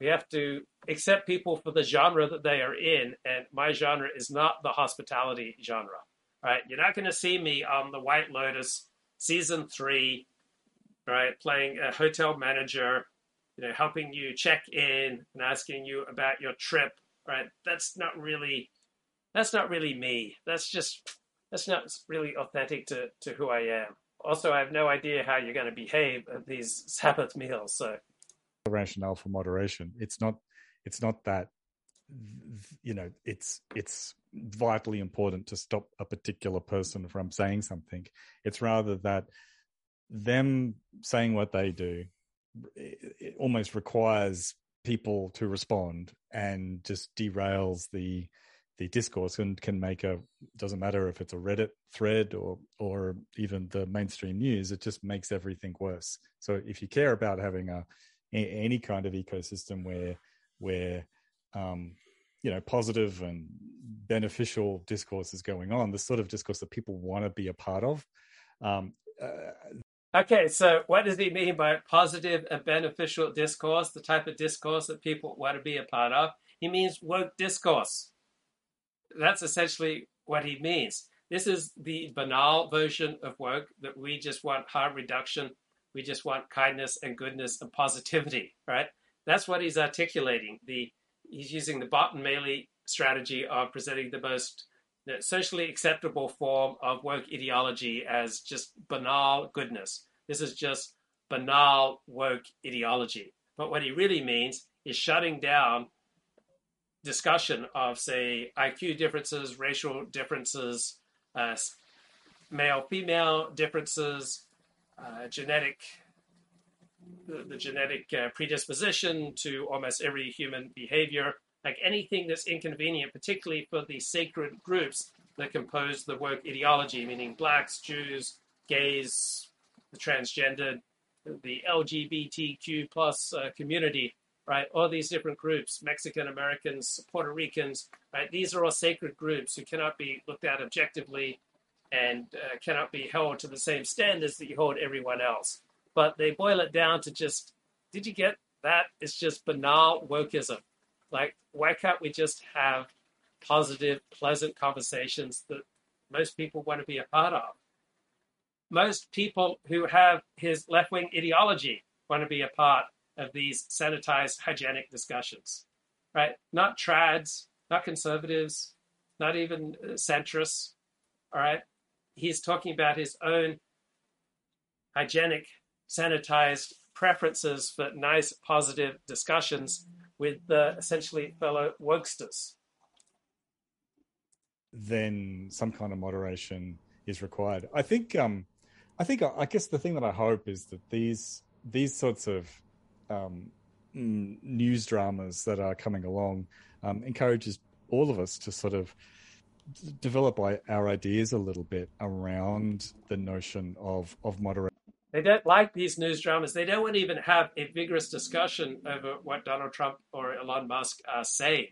we have to accept people for the genre that they are in, and my genre is not the hospitality genre. Right? You're not going to see me on the White Lotus season three, right? Playing a hotel manager, you know, helping you check in and asking you about your trip. Right? That's not really, that's not really me. That's just that's not really authentic to, to who I am. Also, I have no idea how you're going to behave at these Sabbath meals. So, rationale for moderation. It's not. It's not that. You know, it's it's vitally important to stop a particular person from saying something. It's rather that them saying what they do it almost requires people to respond and just derails the the discourse and can make a doesn't matter if it's a Reddit thread or or even the mainstream news. It just makes everything worse. So if you care about having a, any kind of ecosystem where where um, you know positive and beneficial discourse is going on, the sort of discourse that people want to be a part of. Um, uh, okay, so what does he mean by positive and beneficial discourse? The type of discourse that people want to be a part of. He means woke discourse that's essentially what he means. This is the banal version of woke that we just want harm reduction, we just want kindness and goodness and positivity, right? That's what he's articulating. The he's using the motte-and-bailey strategy of presenting the most know, socially acceptable form of woke ideology as just banal goodness. This is just banal woke ideology. But what he really means is shutting down discussion of, say, IQ differences, racial differences, uh, male female differences, uh, genetic the, the genetic uh, predisposition to almost every human behavior. like anything that's inconvenient, particularly for the sacred groups that compose the woke ideology, meaning blacks, Jews, gays, the transgendered, the LGBTQ plus uh, community, right? All these different groups, Mexican Americans, Puerto Ricans, right? These are all sacred groups who cannot be looked at objectively and uh, cannot be held to the same standards that you hold everyone else. But they boil it down to just, did you get that? It's just banal wokeism. Like, why can't we just have positive, pleasant conversations that most people want to be a part of? Most people who have his left wing ideology want to be a part of these sanitized, hygienic discussions, right? Not trads, not conservatives, not even uh, centrists, all right? He's talking about his own hygienic, sanitized preferences for nice, positive discussions with the essentially fellow wokesters. Then some kind of moderation is required. I think. Um, I think. I guess the thing that I hope is that these these sorts of um, news dramas that are coming along um, encourages all of us to sort of develop our ideas a little bit around the notion of of moderation. They don't like these news dramas. They don't want to even have a vigorous discussion over what Donald Trump or Elon Musk are saying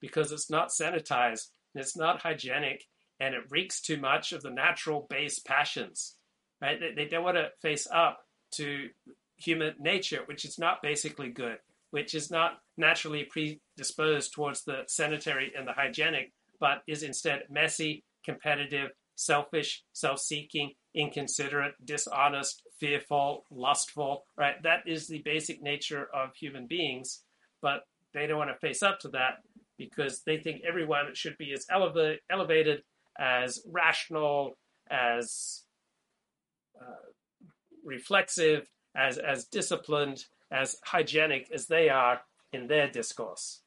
because it's not sanitized it's not hygienic and it reeks too much of the natural base passions. Right? They, they don't want to face up to human nature, which is not basically good, which is not naturally predisposed towards the sanitary and the hygienic, but is instead messy, competitive, selfish, self seeking, inconsiderate, dishonest, fearful, lustful, right? That is the basic nature of human beings, but they don't want to face up to that because they think everyone should be as eleva- elevated, as rational, as uh, reflexive, as as disciplined, as hygienic as they are in their discourse.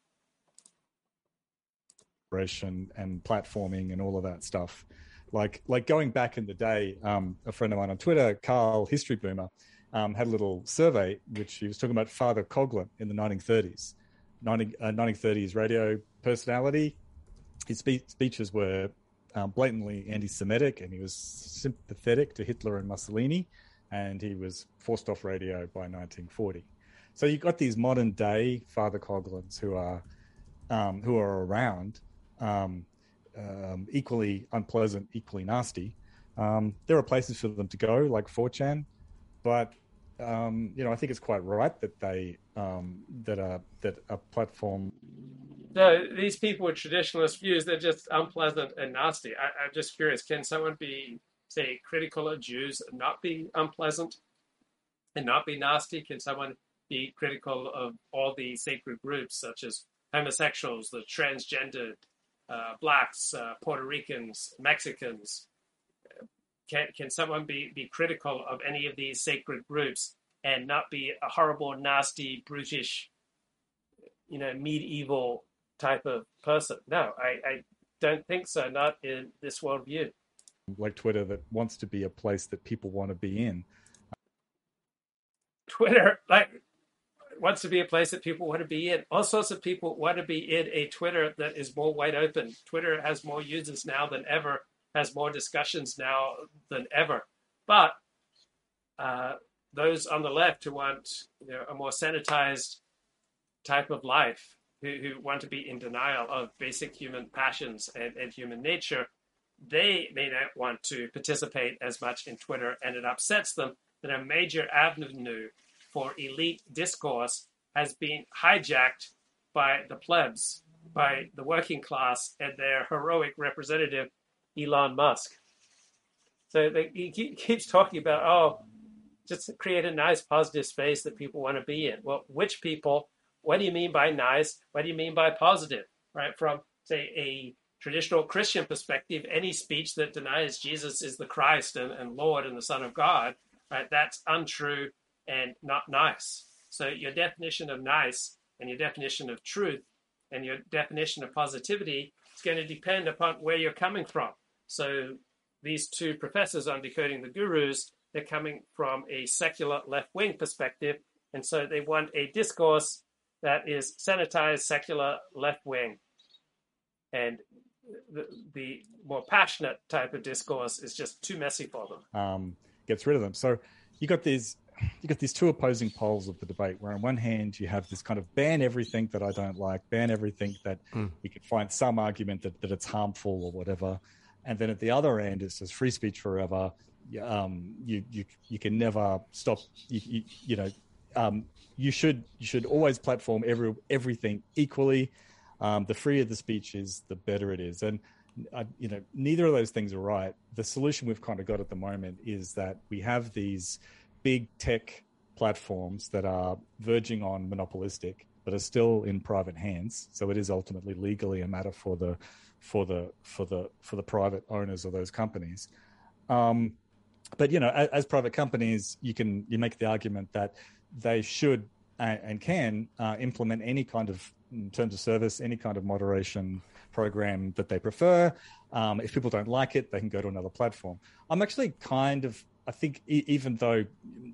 And platforming and all of that stuff, like like going back in the day, um, a friend of mine on Twitter, Carl History Boomer, um, had a little survey which he was talking about Father Coughlin in the 1930s, 19, uh, 1930s radio personality. His spe- speeches were um, blatantly anti-Semitic, and he was sympathetic to Hitler and Mussolini and he was forced off radio by 1940. So you've got these modern day Father Coughlins who are um, who are around, um, um, equally unpleasant, equally nasty. Um, there are places for them to go, like 4chan, but um, you know I think it's quite right that they um, that a that a platform. No, these people with traditionalist views, they're just unpleasant and nasty. I, I'm just curious, can someone be say, critical of Jews and not be unpleasant and not be nasty? Can someone be critical of all the sacred groups, such as homosexuals, the transgendered, uh, blacks, uh, Puerto Ricans, Mexicans? Can, can someone be, be critical of any of these sacred groups and not be a horrible, nasty, brutish, you know, medieval type of person? No, I, I don't think so, not in this worldview like Twitter that wants to be a place that people want to be in. Twitter, like, wants to be a place that people want to be in. All sorts of people want to be in a Twitter that is more wide open. Twitter has more users now than ever, has more discussions now than ever. But uh, those on the left who want you know, a more sanitized type of life, who, who want to be in denial of basic human passions and, and human nature, they may not want to participate as much in Twitter, and it upsets them that a major avenue for elite discourse has been hijacked by the plebs, by the working class, and their heroic representative, Elon Musk. So they, he keeps talking about, oh, just create a nice, positive space that people want to be in. Well, which people? What do you mean by nice? What do you mean by positive? Right? From, say, a traditional Christian perspective, any speech that denies Jesus is the Christ and, and Lord and the Son of God, right, that's untrue and not nice. So your definition of nice and your definition of truth and your definition of positivity is going to depend upon where you're coming from. So these two professors on decoding the gurus, they're coming from a secular left wing perspective. And so they want a discourse that is sanitized secular left wing, and the, the more passionate type of discourse is just too messy for them. Um, gets rid of them. So you got these you got these two opposing poles of the debate where on one hand you have this kind of ban everything that I don't like, ban everything that mm. we can find some argument that, that it's harmful or whatever. And then at the other end, it says free speech forever. Um, you, you, you can never stop, you, you, you know, um, you should, you should always platform every, everything equally. Um, the freer the speech is, the better it is. And, uh, you know, neither of those things are right. The solution we've kind of got at the moment is that we have these, big tech platforms that are verging on monopolistic, but are still in private hands. So it is ultimately legally a matter for the for the for the for the private owners of those companies. Um, but you know, as, as, private companies, you can you make the argument that they should and, can uh, implement any kind of terms of service, any kind of moderation program that they prefer. Um, if people don't like it, they can go to another platform. I'm actually kind of I think even though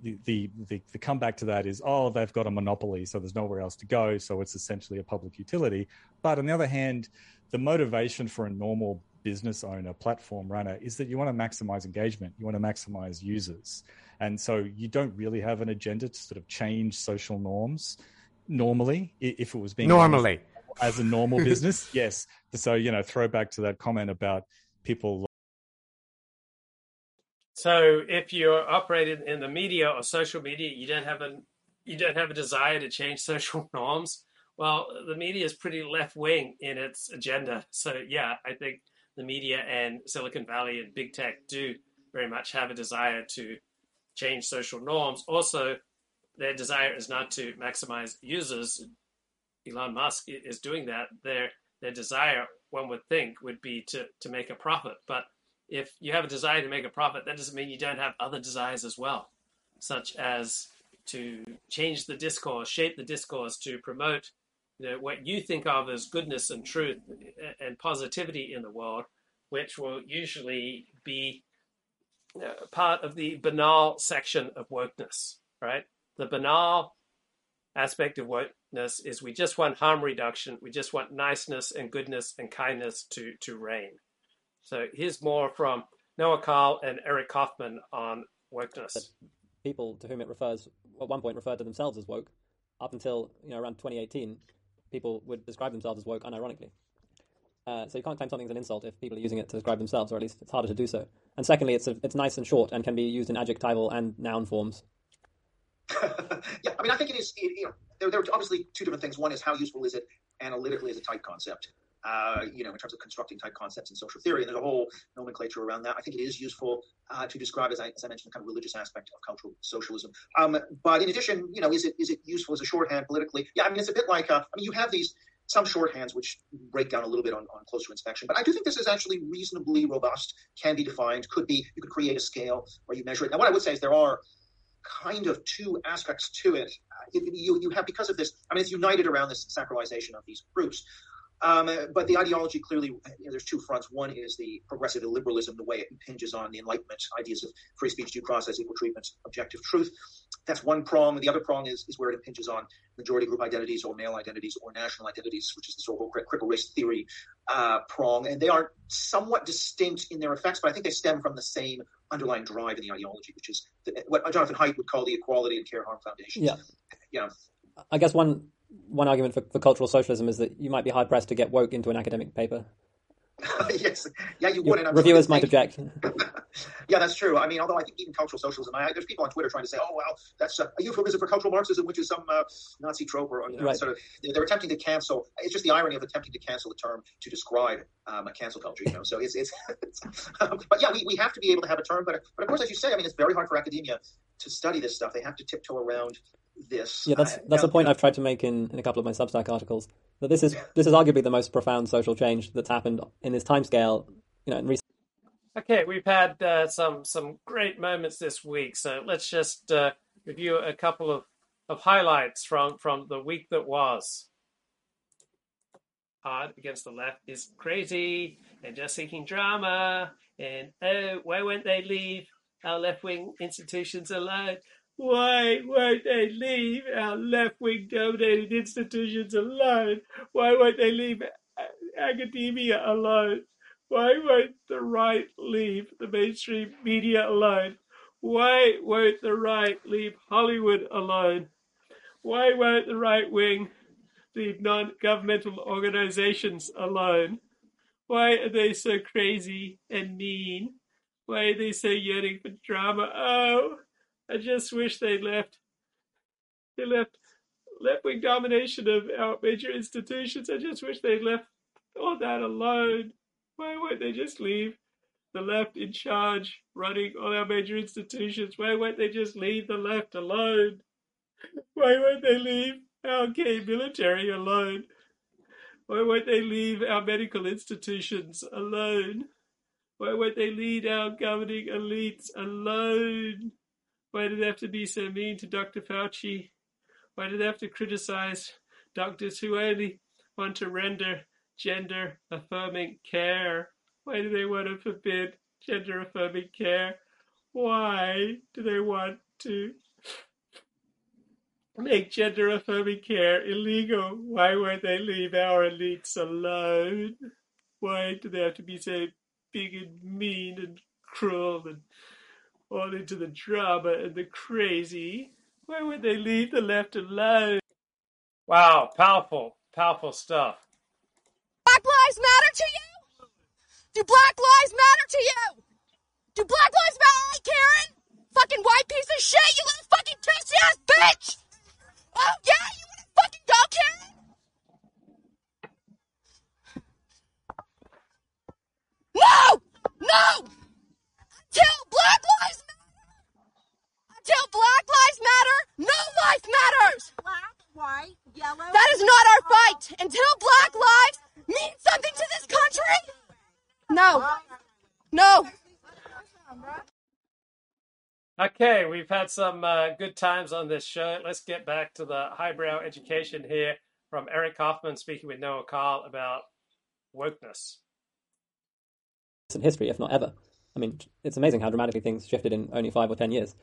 the, the, the the comeback to that is oh they've got a monopoly so there's nowhere else to go so it's essentially a public utility. But on the other hand the motivation for a normal business owner platform runner is that you want to maximize engagement you want to maximize users. And so you don't really have an agenda to sort of change social norms normally if it was being normally. as a normal business. <laughs> Yes. So you know throw back to that comment about people so if you're operating in the media or social media, you don't have a you don't have a desire to change <laughs> social norms. Well, the media is pretty left wing in its agenda. So yeah, I think the media and Silicon Valley and big tech do very much have a desire to change social norms. Also, their desire is not to maximize users. Elon Musk is doing that. Their their desire, one would think, would be to to make a profit, but if you have a desire to make a profit, that doesn't mean you don't have other desires as well, such as to change the discourse, shape the discourse, to promote you know, what you think of as goodness and truth and positivity in the world, which will usually be part of the banal section of wokeness, right? The banal aspect of wokeness is we just want harm reduction, we just want niceness and goodness and kindness to, to reign. So here's more from Noah Carl and Eric Kaufmann on wokeness. People to whom it refers at one point referred to themselves as woke. Up until you know around 2018, people would describe themselves as woke unironically. Uh, so you can't claim something's an insult if people are using it to describe themselves, or at least it's harder to do so. And secondly, it's a, it's nice and short and can be used in adjectival and noun forms. <laughs> yeah, I mean, I think it is. It, you know, there, there are obviously two different things. One is how useful is it analytically as a type concept, uh, you know, in terms of constructing type concepts in social theory. And there's a whole nomenclature around that. I think it is useful uh, to describe, as I, as I mentioned, the kind of religious aspect of cultural socialism. Um, but in addition, you know, is it is it useful as a shorthand politically? Yeah, I mean, it's a bit like, uh, I mean, you have these some shorthands which break down a little bit on, on closer inspection. But I do think this is actually reasonably robust, can be defined, could be, you could create a scale where you measure it. Now, what I would say is there are kind of two aspects to it. You, you have, because of this, I mean, it's united around this sacralization of these groups. Um, but the ideology clearly, you know, there's two fronts. One is the progressive illiberalism, the way it impinges on the Enlightenment ideas of free speech, due process, equal treatment, objective truth. That's one prong. The other prong is, is where it impinges on majority group identities or male identities or national identities, which is the so-called critical race theory uh, prong. And they are somewhat distinct in their effects, but I think they stem from the same underlying drive in the ideology, which is the, what Jonathan Haidt would call the Equality and Care Harm Foundation. Yeah. Know, I guess one one argument for, for cultural socialism is that you might be hard pressed to get woke into an academic paper. <laughs> yes, yeah, you would. And reviewers might object. <laughs> yeah, that's true. I mean, although I think even cultural socialism, I, there's people on Twitter trying to say, "Oh, well, that's a, a euphemism for cultural Marxism, which is some uh, Nazi trope," or you know, right. sort of. They're attempting to cancel. It's just the irony of attempting to cancel the term to describe um, a cancel culture. You know, so it's it's. <laughs> it's um, but yeah, we, we have to be able to have a term, but but of course, as you say, I mean, it's very hard for academia to study this stuff. They have to tiptoe around this. Yeah, that's that's a point I've tried to make in, in a couple of my Substack articles. That this is this is arguably the most profound social change that's happened in this timescale. You know, in recent. Okay, we've had uh, some some great moments this week, so let's just uh, review a couple of, of highlights from from the week that was. Hard against the left is crazy and just seeking drama. And oh, why won't they leave our left wing institutions alone? Why won't they leave our left-wing dominated institutions alone? Why won't they leave academia alone? Why won't the right leave the mainstream media alone? Why won't the right leave Hollywood alone? Why won't the right wing leave non governmental organizations alone? Why are they so crazy and mean? Why are they so yearning for drama? Oh, I just wish they left. They left left wing domination of our major institutions. I just wish they left all that alone. Why won't they just leave the left in charge, running all our major institutions? Why won't they just leave the left alone? Why won't they leave our gay military alone? Why won't they leave our medical institutions alone? Why won't they lead our governing elites alone? Why do they have to be so mean to Dr. Fauci? Why do they have to criticize doctors who only want to render gender affirming care? Why do they want to forbid gender affirming care? Why do they want to make gender affirming care illegal? Why won't they leave our elites alone? Why do they have to be so big and mean and cruel and all into the drama and the crazy? Why would they leave the left alone? Wow, powerful, powerful stuff. Black lives matter to you? Do black lives matter to you? Do black lives matter, Karen? Fucking white piece of shit, you little fucking tasty ass bitch! Oh yeah, you wanna fucking go, Karen? No! No! Until black lives matter! Until black lives matter, no life matters! Black, white, yellow. That is not our fight! Until black lives mean something to this country? No. No. Okay, we've had some uh, good times on this show. Let's get back to the highbrow education here from Eric Kaufmann speaking with Noah Carl about wokeness. In history, if not ever. I mean, it's amazing how dramatically things shifted in only five or ten years.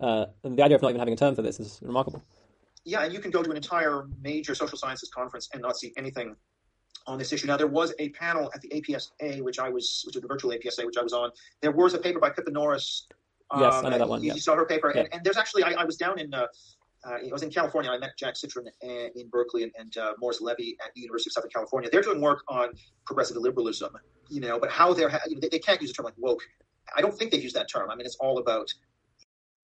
Uh, and the idea of not even having a term for this is remarkable. Yeah, and you can go to an entire major social sciences conference and not see anything on this issue. Now, there was a panel at the APSA, which I was, which was the virtual APSA, which I was on. There was a paper by Pippa Norris. Yes, um, I know that one. You yeah. saw her paper, yeah. and, and, there's actually, I, I was down in, uh, uh, I was in California. I met Jack Citrin in Berkeley and, and uh, Morris Levy at the University of Southern California. They're doing work on progressive liberalism, you know, but how they're, you know, they, they can't use a term like woke. I don't think they've used that term. I mean, it's all about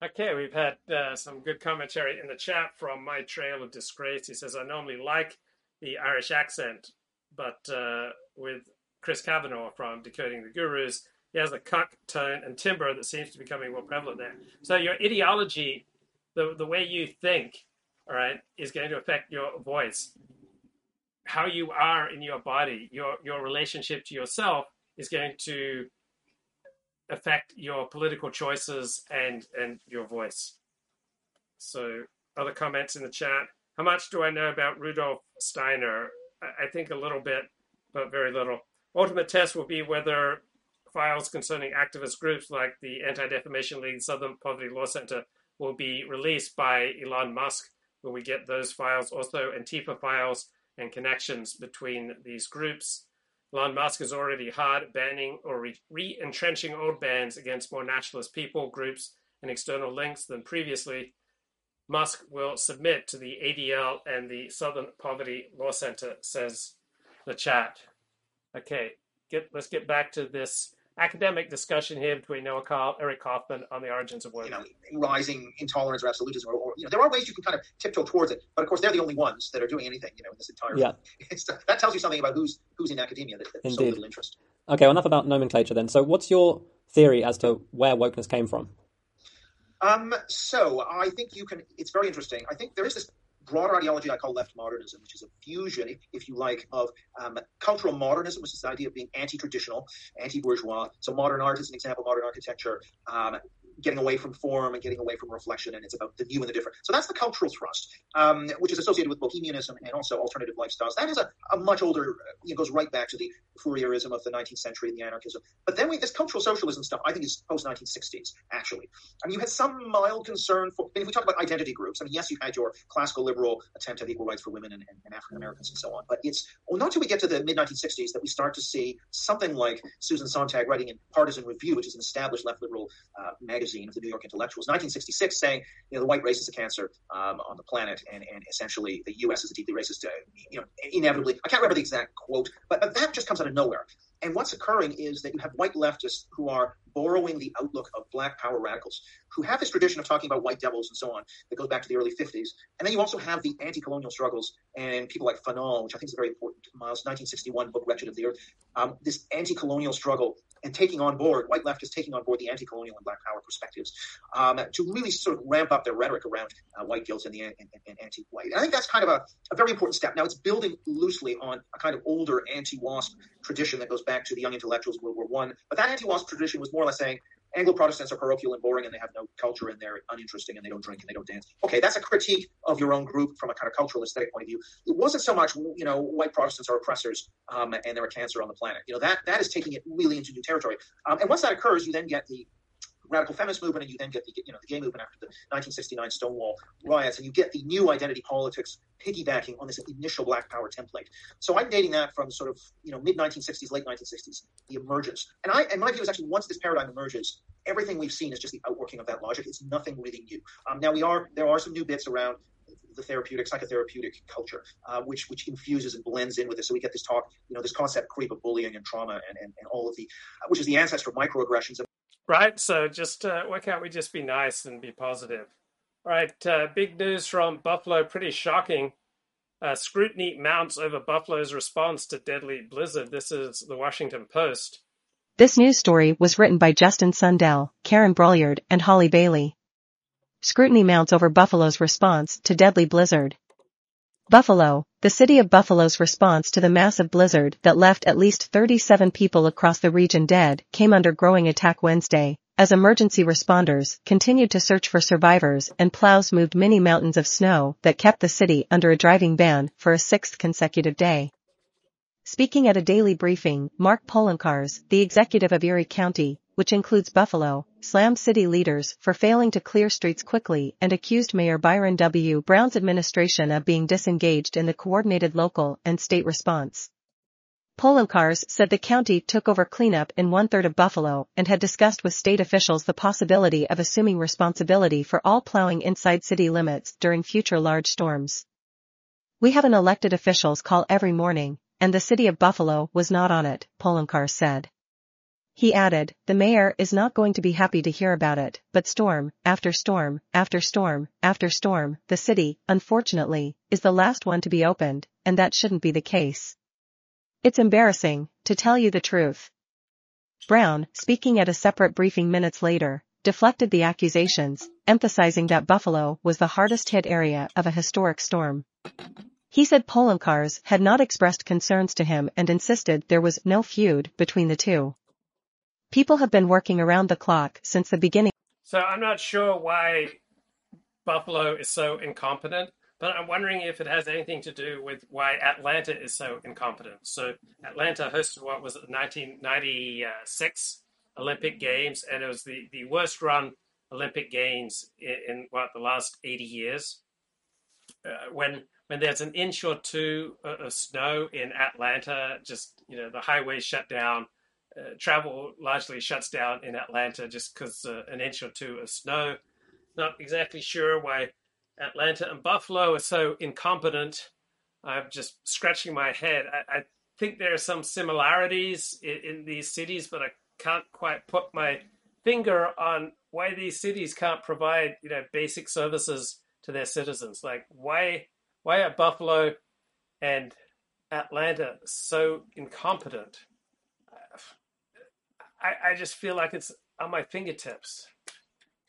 Okay, we've had uh, some good commentary in the chat from My Trail of Disgrace. He says, I normally like the Irish accent, but uh, with Chris Kavanagh from Decoding the Gurus, he has a cuck tone and timbre that seems to be becoming more prevalent there. So your ideology, the, the way you think, all right, is going to affect your voice. How you are in your body, your your relationship to yourself is going to affect your political choices and and your voice. So, other comments in the chat. How much do I know about Rudolf Steiner? I, think a little bit, but very little. Ultimate test will be whether files concerning activist groups like the Anti Defamation League, Southern Poverty Law Center, will be released by Elon Musk. Will we get those files? Also, Antifa files and connections between these groups. Elon Musk is already hard banning or re entrenching old bans against more nationalist people, groups, and external links than previously. Musk will submit to the ADL and the Southern Poverty Law Center, says the chat. Okay, get, let's get back to this academic discussion here between Noah Carl, Eric Kaufmann on the origins of woke. You know, rising intolerance or absolutism, or, or, you know, there are ways you can kind of tiptoe towards it, but of course they're the only ones that are doing anything. You know, in this entire yeah. <laughs> that tells you something about who's who's in academia that, that so little interest. Okay, well, enough about nomenclature then. So, what's your theory as to where wokeness came from? Um, so I think you can. It's very interesting. I think there is this broader ideology I call left modernism, which is a fusion, if, if you like, of um, cultural modernism, which is the idea of being anti-traditional, anti-bourgeois. So modern art is an example, modern architecture, um, getting away from form and getting away from reflection, and it's about the new and the different. So that's the cultural thrust, um, which is associated with bohemianism and also alternative lifestyles. That is a, a much older, you know, goes right back to the Fourierism of the 19th century and the anarchism. But then we this cultural socialism stuff, I think, is post 1960s. Actually, I mean, you had some mild concern for. If we talk about identity groups, I mean, yes, you had your classical liberal attempt at equal rights for women and, and, and African Americans and so on. But it's well, not until we get to the mid 1960s that we start to see something like Susan Sontag writing in Partisan Review, which is an established left liberal uh, magazine of the New York intellectuals, 1966, saying you know the white race is a cancer um, on the planet, and, and essentially the U.S. is a deeply racist. Uh, you know, inevitably, I can't remember the exact quote, but, but that just comes out of nowhere. And what's occurring is that you have white leftists who are borrowing the outlook of black power radicals who have this tradition of talking about white devils and so on that goes back to the early 50s. And then you also have the anti colonial struggles and people like Fanon, which I think is a very important, Miles' 1961 book, Wretched of the Earth. Um, this anti colonial struggle and taking on board, white leftists taking on board the anti colonial and black power perspectives um, to really sort of ramp up their rhetoric around uh, white guilt and the and, and anti white. I think that's kind of a, a very important step. Now, it's building loosely on a kind of older anti WASP tradition that goes back to the young intellectuals of World War One. But that anti WASP tradition was more or less saying Anglo Protestants are parochial and boring and they have no culture and they're uninteresting and they don't drink and they don't dance. Okay, that's a critique of your own group from a kind of cultural aesthetic point of view. It wasn't so much, you know, white Protestants are oppressors um, and they're a cancer on the planet. You know, that that is taking it really into new territory. Um, and once that occurs, you then get the radical feminist movement, and you then get the you know the gay movement after the 1969 Stonewall riots, and you get the new identity politics piggybacking on this initial Black Power template. So I'm dating that from sort of you know mid 1960s, late 1960s, the emergence. And I and my view is actually once this paradigm emerges, everything we've seen is just the outworking of that logic. It's nothing really new. Um, now we are there are some new bits around the therapeutic, psychotherapeutic culture, uh, which which infuses and blends in with this. So we get this talk, you know, this concept creep of bullying and trauma and, and, and all of the, uh, which is the ancestor of microaggressions right? So just uh, why can't we just be nice and be positive? All right, uh, big news from Buffalo, pretty shocking. Uh, scrutiny mounts over Buffalo's response to deadly blizzard. This is the Washington Post. This news story was written by Justin Sundell, Karen Brulliard, and Holly Bailey. Scrutiny mounts over Buffalo's response to deadly blizzard. Buffalo, the city of Buffalo's response to the massive blizzard that left at least 37 people across the region dead came under growing attack Wednesday, as emergency responders continued to search for survivors and plows moved many mountains of snow that kept the city under a driving ban for a sixth consecutive day. Speaking at a daily briefing, Mark Poloncarz, the executive of Erie County, which includes Buffalo, slammed city leaders for failing to clear streets quickly and accused Mayor Byron W. Brown's administration of being disengaged in the coordinated local and state response. Poloncarz said the county took over cleanup in one-third of Buffalo and had discussed with state officials the possibility of assuming responsibility for all plowing inside city limits during future large storms. We have an elected officials call every morning, and the city of Buffalo was not on it, Poloncarz said. He added, the mayor is not going to be happy to hear about it, but storm, after storm, after storm, after storm, the city, unfortunately, is the last one to be opened, and that shouldn't be the case. It's embarrassing, to tell you the truth. Brown, speaking at a separate briefing minutes later, deflected the accusations, emphasizing that Buffalo was the hardest hit area of a historic storm. He said Poloncarz had not expressed concerns to him and insisted there was no feud between the two. People have been working around the clock since the beginning. So I'm not sure why Buffalo is so incompetent, but I'm wondering if it has anything to do with why Atlanta is so incompetent. So Atlanta hosted what was it, 1996 Olympic Games, and it was the, the worst run Olympic Games in, in what the last 80 years. Uh, when when there's an inch or two of snow in Atlanta, just you know the highways shut down uh, travel largely shuts down in Atlanta just because uh, an inch or two of snow. Not exactly sure why Atlanta and Buffalo are so incompetent. I'm just scratching my head. I, I think there are some similarities in, in, these cities, but I can't quite put my finger on why these cities can't provide you know basic services to their citizens. Like why why are Buffalo and Atlanta so incompetent? I, I just feel like it's on my fingertips.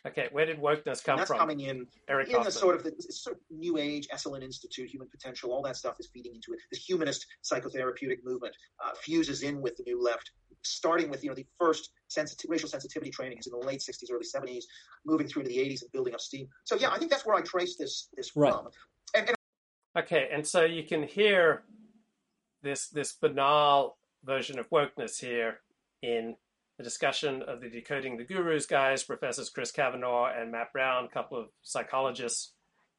Okay, where did wokeness come and that's from? coming in Eric in the sort of the sort of new age Esalen Institute, human potential, all that stuff is feeding into it. This humanist psychotherapeutic movement uh, fuses in with the new left, starting with you know the first sensitive, racial sensitivity training is in the late '60s, early '70s, moving through to the '80s and building up steam. So yeah, I think that's where I trace this this right. from. And, and okay, and so you can hear this this banal version of wokeness here in the discussion of the Decoding the Gurus guys, Professors Chris Kavanagh and Matt Browne, a couple of psychologists,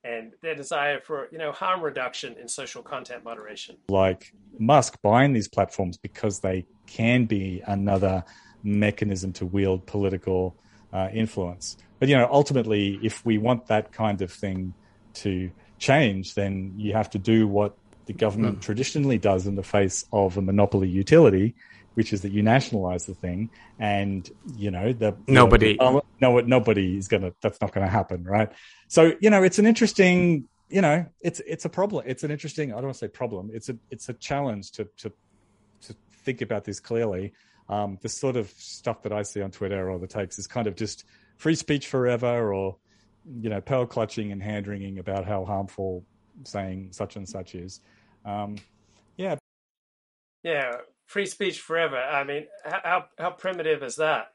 and their desire for you know harm reduction in social content moderation. Like Musk buying these platforms because they can be another mechanism to wield political uh, influence. But you know, ultimately, if we want that kind of thing to change, then you have to do what the government mm. traditionally does in the face of a monopoly utility, which is that you nationalize the thing and you know the nobody you know, no nobody is gonna that's not gonna happen right? So you know it's an interesting you know it's it's a problem it's an interesting i don't want to say problem it's a it's a challenge to to to think about this clearly. Um the sort of stuff that i see on twitter or the takes is kind of just free speech forever or you know pearl clutching and hand wringing about how harmful saying such and such is. Um yeah. Yeah free speech forever. I mean, how how primitive is that?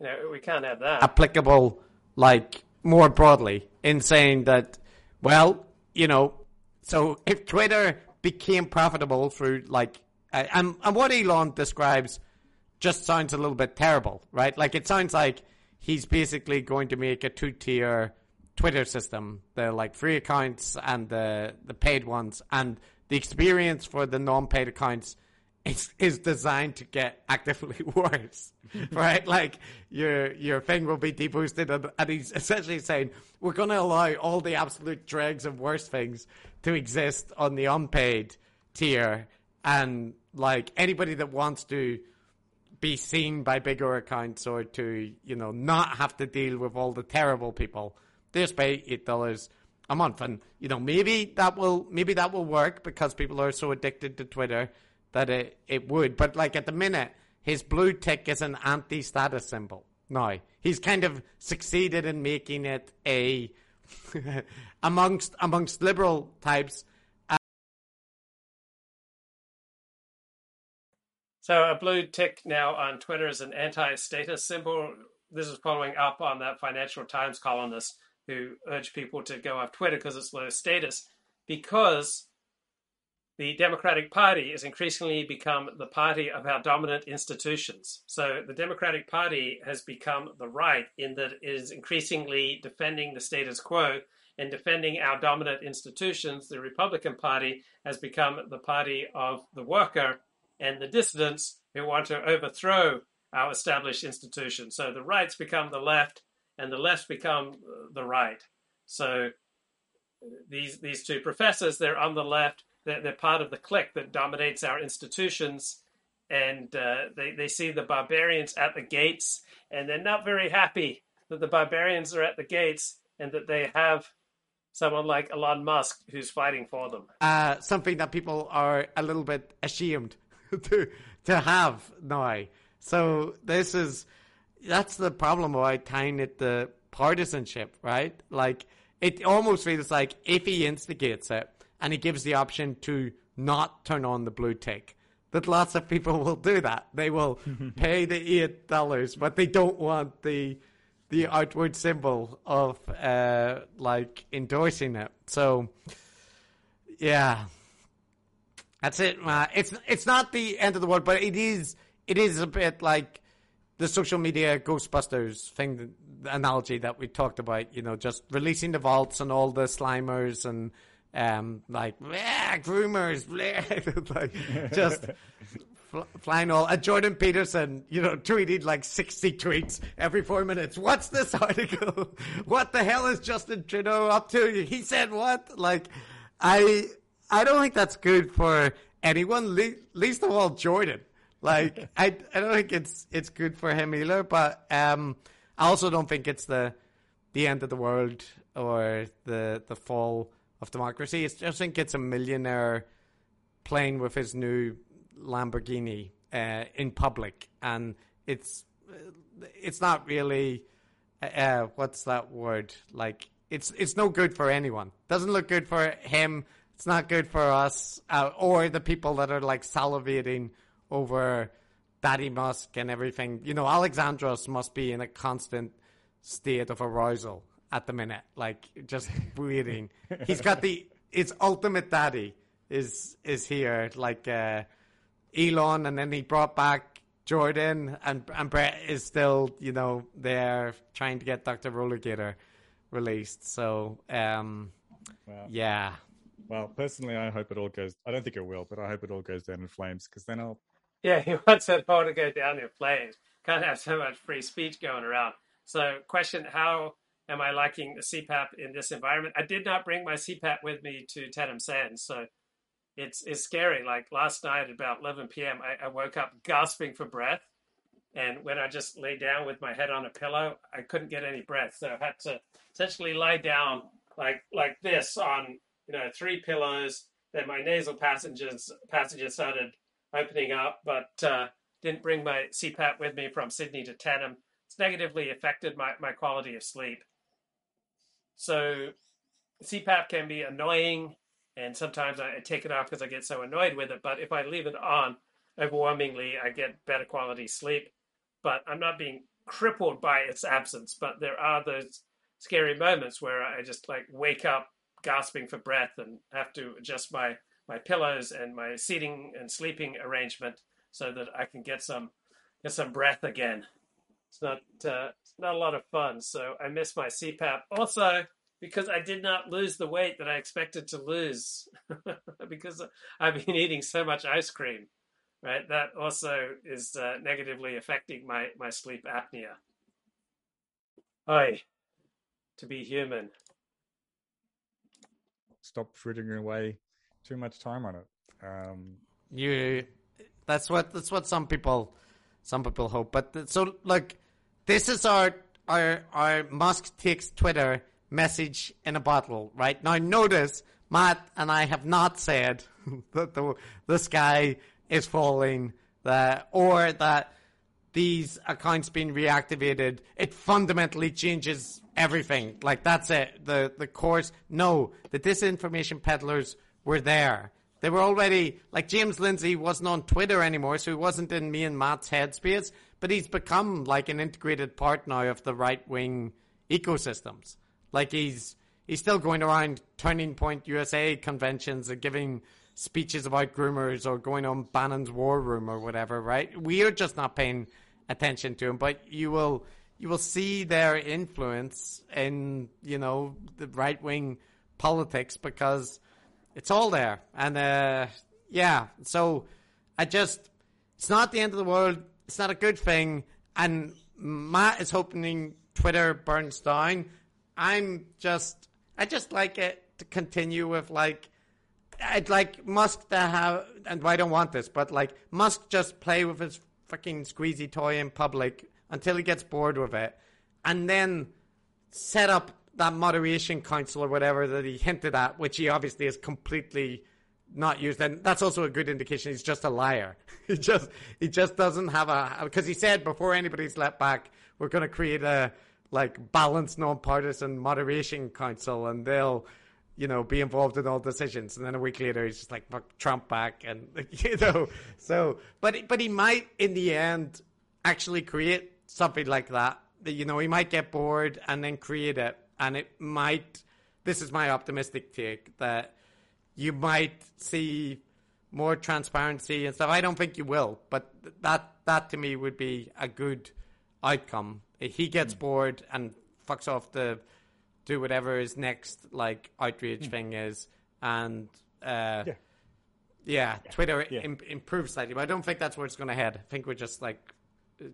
You know, we can't have that applicable like more broadly in saying that. Well, you know, so if Twitter became profitable through like, and and what Elon describes just sounds a little bit terrible, right? Like it sounds like he's basically going to make a two tier Twitter system, the like free accounts and the the paid ones, and the experience for the non paid accounts is, is designed to get actively <laughs> worse, right? like your your thing will be deboosted, and, and he's essentially saying we're going to allow all the absolute dregs of worst things to exist on the unpaid tier, and like anybody that wants to be seen by bigger accounts or to you know not have to deal with all the terrible people, just pay eight dollars a month, and you know maybe that will maybe that will work because people are so addicted to Twitter that it, it would. But like at the minute, his blue tick is an anti status symbol. Now, he's kind of succeeded in making it a <laughs> amongst amongst liberal types. So a blue tick now on Twitter is an anti-status symbol. This is following up on that Financial Times columnist who urged people to go off Twitter because it's low status. Because the Democratic Party has increasingly become the party of our dominant institutions. So the Democratic Party has become the right in that it is increasingly defending the status quo and defending our dominant institutions. The Republican Party has become the party of the worker and the dissidents who want to overthrow our established institutions. So the right's become the left and the left become uh, the right. So uh, these these two professors, they're on the left they're, they're part of the clique that dominates our institutions. And uh, they, they see the barbarians at the gates, and they're not very happy that the barbarians are at the gates and that they have someone like Elon Musk who's fighting for them. Uh, something that people are a little bit ashamed <laughs> to to have now. So this is that's the problem about tying it to partisanship, right? Like it almost feels like if he instigates it, and he gives the option to not turn on the blue tick. That lots of people will do that. They will <laughs> pay the eight dollars, but they don't want the the outward symbol of uh, like endorsing it. So, yeah, that's it. Uh, it's it's not the end of the world, but it is it is a bit like the social media Ghostbusters thing, the analogy that we talked about. You know, just releasing the vaults and all the slimers and um, like groomers, <laughs> like just fl- flying all. And Jordan Peterson, you know, tweeted like sixty tweets every four minutes. What's this article? <laughs> what the hell is Justin Trudeau up to? He said what? Like, I I don't think that's good for anyone. Le- least of all Jordan. Like, I I don't think it's it's good for him either. But um, I also don't think it's the the end of the world or the the fall of democracy. It's, I think it's a millionaire playing with his new Lamborghini uh, in public, and it's it's not really uh, what's that word? Like it's it's no good for anyone. Doesn't look good for him. It's not good for us uh, or the people that are like salivating over Daddy Musk and everything. You know, Alexandros must be in a constant state of arousal at the minute, like just <laughs> waiting. He's got the his ultimate daddy is is here, like uh, Elon, and then he brought back Jordan, and and Brett is still you know there trying to get Doctor Rollergator released. So um, well, yeah. Well, personally, I hope it all goes. I don't think it will, but I hope it all goes down in flames because then I'll. Yeah, he <laughs> wants it all to go down in flames. Can't have so much free speech going around. So, question: How am I liking CPAP in this environment? I did not bring my CPAP with me to Tannum Sands, so it's it's scary. Like last night at about 11 p.m., I, I woke up gasping for breath, and when I just lay down with my head on a pillow, I couldn't get any breath, so I had to essentially lie down like like this on you know three pillows. Then my nasal passages passages started opening up, but uh, didn't bring my CPAP with me from Sydney to Tannum. It's negatively affected my, my quality of sleep. So CPAP can be annoying, and sometimes I, take it off because I get so annoyed with it. But if I leave it on, overwhelmingly I get better quality sleep. But I'm not being crippled by its absence. But there are those scary moments where I just like wake up gasping for breath and have to adjust my my pillows and my seating and sleeping arrangement so that I can get some get some breath again. It's not uh, it's not a lot of fun. So I miss my CPAP. Also, because I did not lose the weight that I expected to lose, <laughs> because I've been eating so much ice cream. Right, that also is uh, negatively affecting my my sleep apnea. Hi, to be human. Stop frittering away too much time on it. Um, you, that's what that's what some people some people hope. But so like this is our our our Musk takes Twitter message in a bottle, right? Now notice Matt and I have not said <laughs> that the the sky is falling, that or that these accounts being reactivated, it fundamentally changes everything. Like that's it. The the course. No, the disinformation peddlers were there. They were already like James Lindsay wasn't on Twitter anymore, so he wasn't in me and Matt's headspace. But he's become like an integrated part now of the right wing ecosystems. Like he's he's still going around Turning Point USA conventions and giving speeches about groomers or going on Bannon's War Room or whatever. Right? We are just not paying attention to him, but you will you will see their influence in you know the right wing politics because it's all there. And uh, yeah, so I just, it's not the end of the world. It's not a good thing. And Matt is hoping Twitter burns down. I'm just, I just like it to continue with like, I'd like Musk to have, and I don't want this, but like Musk just play with his fucking squeezy toy in public until he gets bored with it, and then set up that moderation council or whatever that he hinted at, which he obviously is completely not used, and that's also a good indication he's just a liar. <laughs> he just he just doesn't have a because he said before anybody's let back, we're going to create a like balanced, non-partisan moderation council, and they'll you know be involved in all decisions. And then a week later, he's just like fuck Trump back, and <laughs> you know so. But but he might in the end actually create something like that. You know, he might get bored and then create it and it might. This is my optimistic take that you might see more transparency and stuff. I don't think you will, but that that to me would be a good outcome. If he gets mm. bored and fucks off to do whatever his next like outrage mm. thing is, and uh, yeah. Yeah, Twitter yeah. Im- improves slightly, but I don't think that's where it's going to head. I think we're just like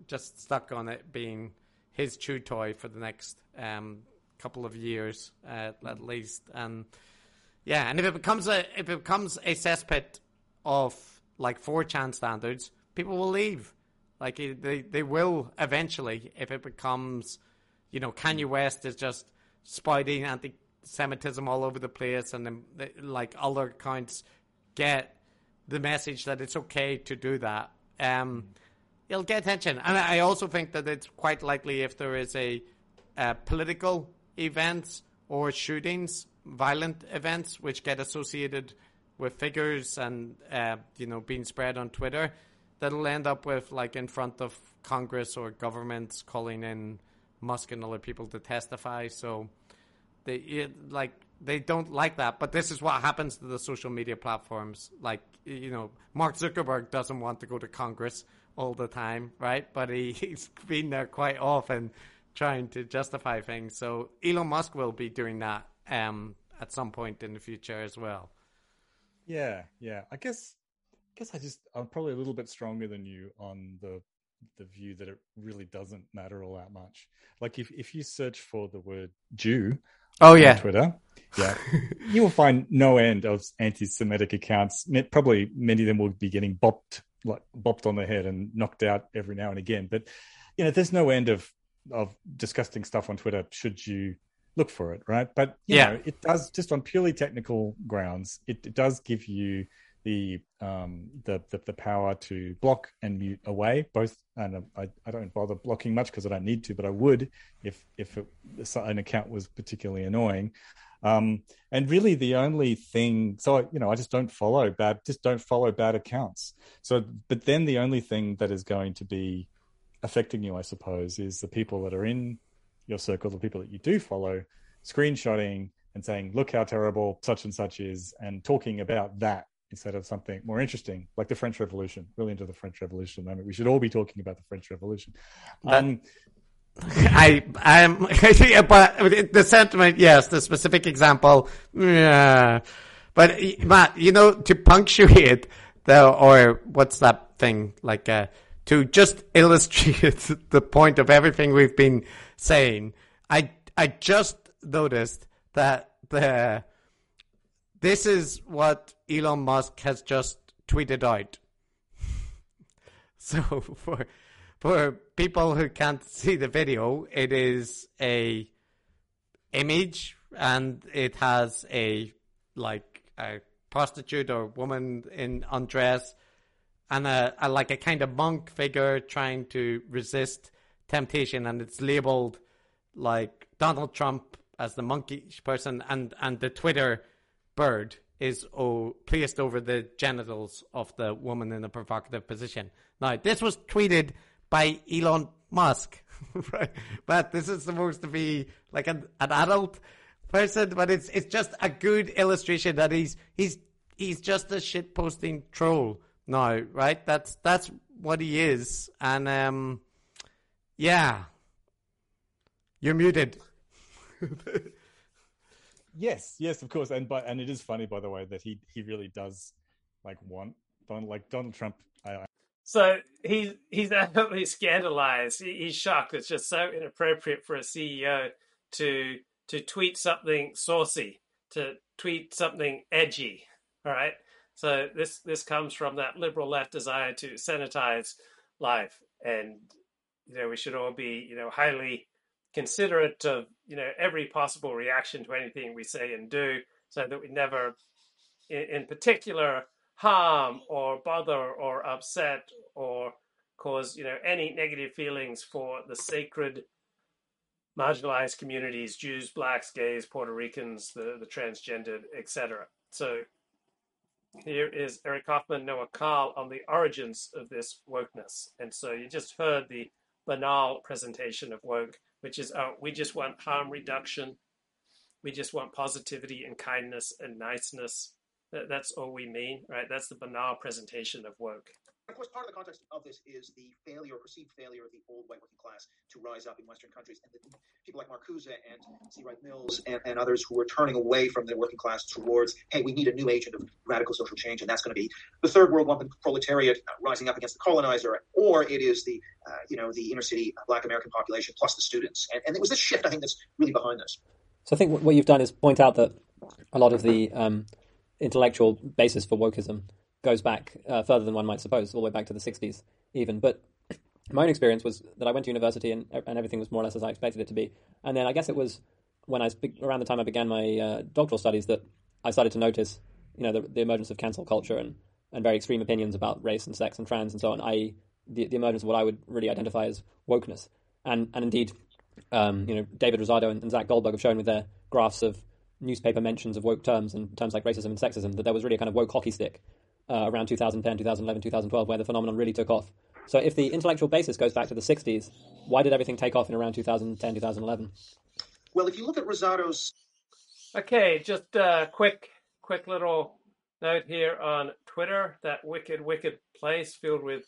just stuck on it being his chew toy for the next um, couple of years uh, at least. And yeah, and if it becomes a if it becomes a cesspit of like 4chan standards, people will leave. Like they they will eventually if it becomes, you know, Kanye West is just spouting anti-Semitism all over the place, and then like other accounts get the message that it's okay to do that. Um, it'll get attention, and I also think that it's quite likely if there is a uh, political events or shootings, violent events, which get associated with figures and uh, you know being spread on Twitter, that'll end up with like in front of Congress or governments calling in Musk and other people to testify. So they it, like they don't like that. But this is what happens to the social media platforms. Like you know, Mark Zuckerberg doesn't want to go to Congress all the time, right? But he, <laughs> he's been there quite often trying to justify things. So Elon Musk will be doing that um, at some point in the future as well. Yeah, yeah. I guess, I guess I just I'm probably a little bit stronger than you on the the view that it really doesn't matter all that much. Like if if you search for the word Jew, oh yeah, Twitter, yeah, <laughs> you will find no end of anti-Semitic accounts. Probably many of them will be getting bopped like bopped on the head and knocked out every now and again. But you know, there's no end of of disgusting stuff on Twitter. Should you look for it, right? But yeah, know, it does just on purely technical grounds. It, it does give you the, um, the, the the power to block and mute away both. And I, I don't bother blocking much because I don't need to, but I would if if it, an account was particularly annoying. Um, and really, the only thing, so you know, I just don't follow bad, just don't follow bad accounts. So, but then the only thing that is going to be affecting you, I suppose, is the people that are in your circle, the people that you do follow, screenshotting and saying, look how terrible such and such is, and talking about that instead of something more interesting, like the French Revolution. Really into the French Revolution at the moment. We should all be talking about the French Revolution. Um, <laughs> I I'm <laughs> but the sentiment, yes, the specific example, yeah. But Matt, you know, to punctuate the or what's that thing like uh, to just <laughs> illustrate the point of everything we've been saying. I I just noticed that the this is what Elon Musk has just tweeted out. <laughs> so for for people who can't see the video, it is a image and it has a like a prostitute or woman in undress and a, a like a kind of monk figure trying to resist temptation and it's labeled like Donald Trump as the monkey person and and the Twitter bird is oh, placed over the genitals of the woman in a provocative position. Now, this was tweeted by Elon Musk, <laughs> right? But this is supposed to be like an, an adult person, but it's it's just a good illustration that he's he's he's just a shit posting troll now, right? That's that's what he is, and um, yeah, you're muted. <laughs> yes, yes, of course, and but and it is funny, by the way, that he he really does like want Donald like Donald Trump. I, so he's he's <laughs> absolutely scandalized. He's shocked. It's just so inappropriate for a CEO to to tweet something saucy, to tweet something edgy. All right. So this this comes from that liberal left desire to sanitize life, and you know we should all be you know highly considerate of you know every possible reaction to anything we say and do, so that we never, in, in particular, harm or bother or upset or cause you know any negative feelings for the sacred marginalized communities jews blacks gays puerto ricans the, the transgendered etc so here is eric kaufmann noah Carl on the origins of this wokeness and so you just heard the banal presentation of woke which is oh we just want harm reduction we just want positivity and kindness and niceness that's all we mean, right? That's the banal presentation of woke. Of course, part of the context of this is the failure, perceived failure of the old white working class to rise up in Western countries, and the, people like Marcuse and C. Wright Mills and, and, others who are turning away from the working class towards, hey, we need a new agent of radical social change, and that's going to be the third world lumpen proletariat uh, rising up against the colonizer, or it is the, uh, you know, the inner city Black American population plus the students, and, and it was this shift I think that's really behind this. So I think what you've done is point out that a lot of the um, intellectual basis for wokeism goes back uh, further than one might suppose, all the way back to the 60s even. But my own experience was that I went to university and, and everything was more or less as I expected it to be. And then I guess it was when I around the time I began my uh, doctoral studies that I started to notice, you know, the, the, emergence of cancel culture and, and very extreme opinions about race and sex and trans and so on, i.e., the, the emergence of what I would really identify as wokeness. And and indeed, um, you know, David Rozado and, and Zach Goldberg have shown with their graphs of newspaper mentions of woke terms and terms like racism and sexism that there was really a kind of woke hockey stick uh, around 2010, 2011, 2012, where the phenomenon really took off. So if the intellectual basis goes back to the 60s, why did everything take off in around 2010, 2011? Well, if you look at Rozado's. Okay, just a quick, quick little note here on Twitter that wicked, wicked place filled with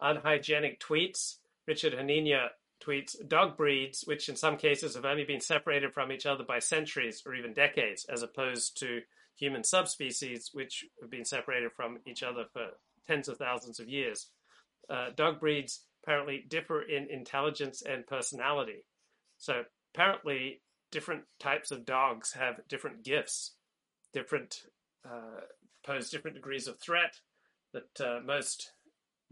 unhygienic tweets. Richard Hanania tweets dog breeds, which in some cases have only been separated from each other by centuries or even decades, as opposed to human subspecies, which have been separated from each other for tens of thousands of years. Uh, dog breeds apparently differ in intelligence and personality. So apparently, different types of dogs have different gifts, different uh, pose different degrees of threat. That uh, most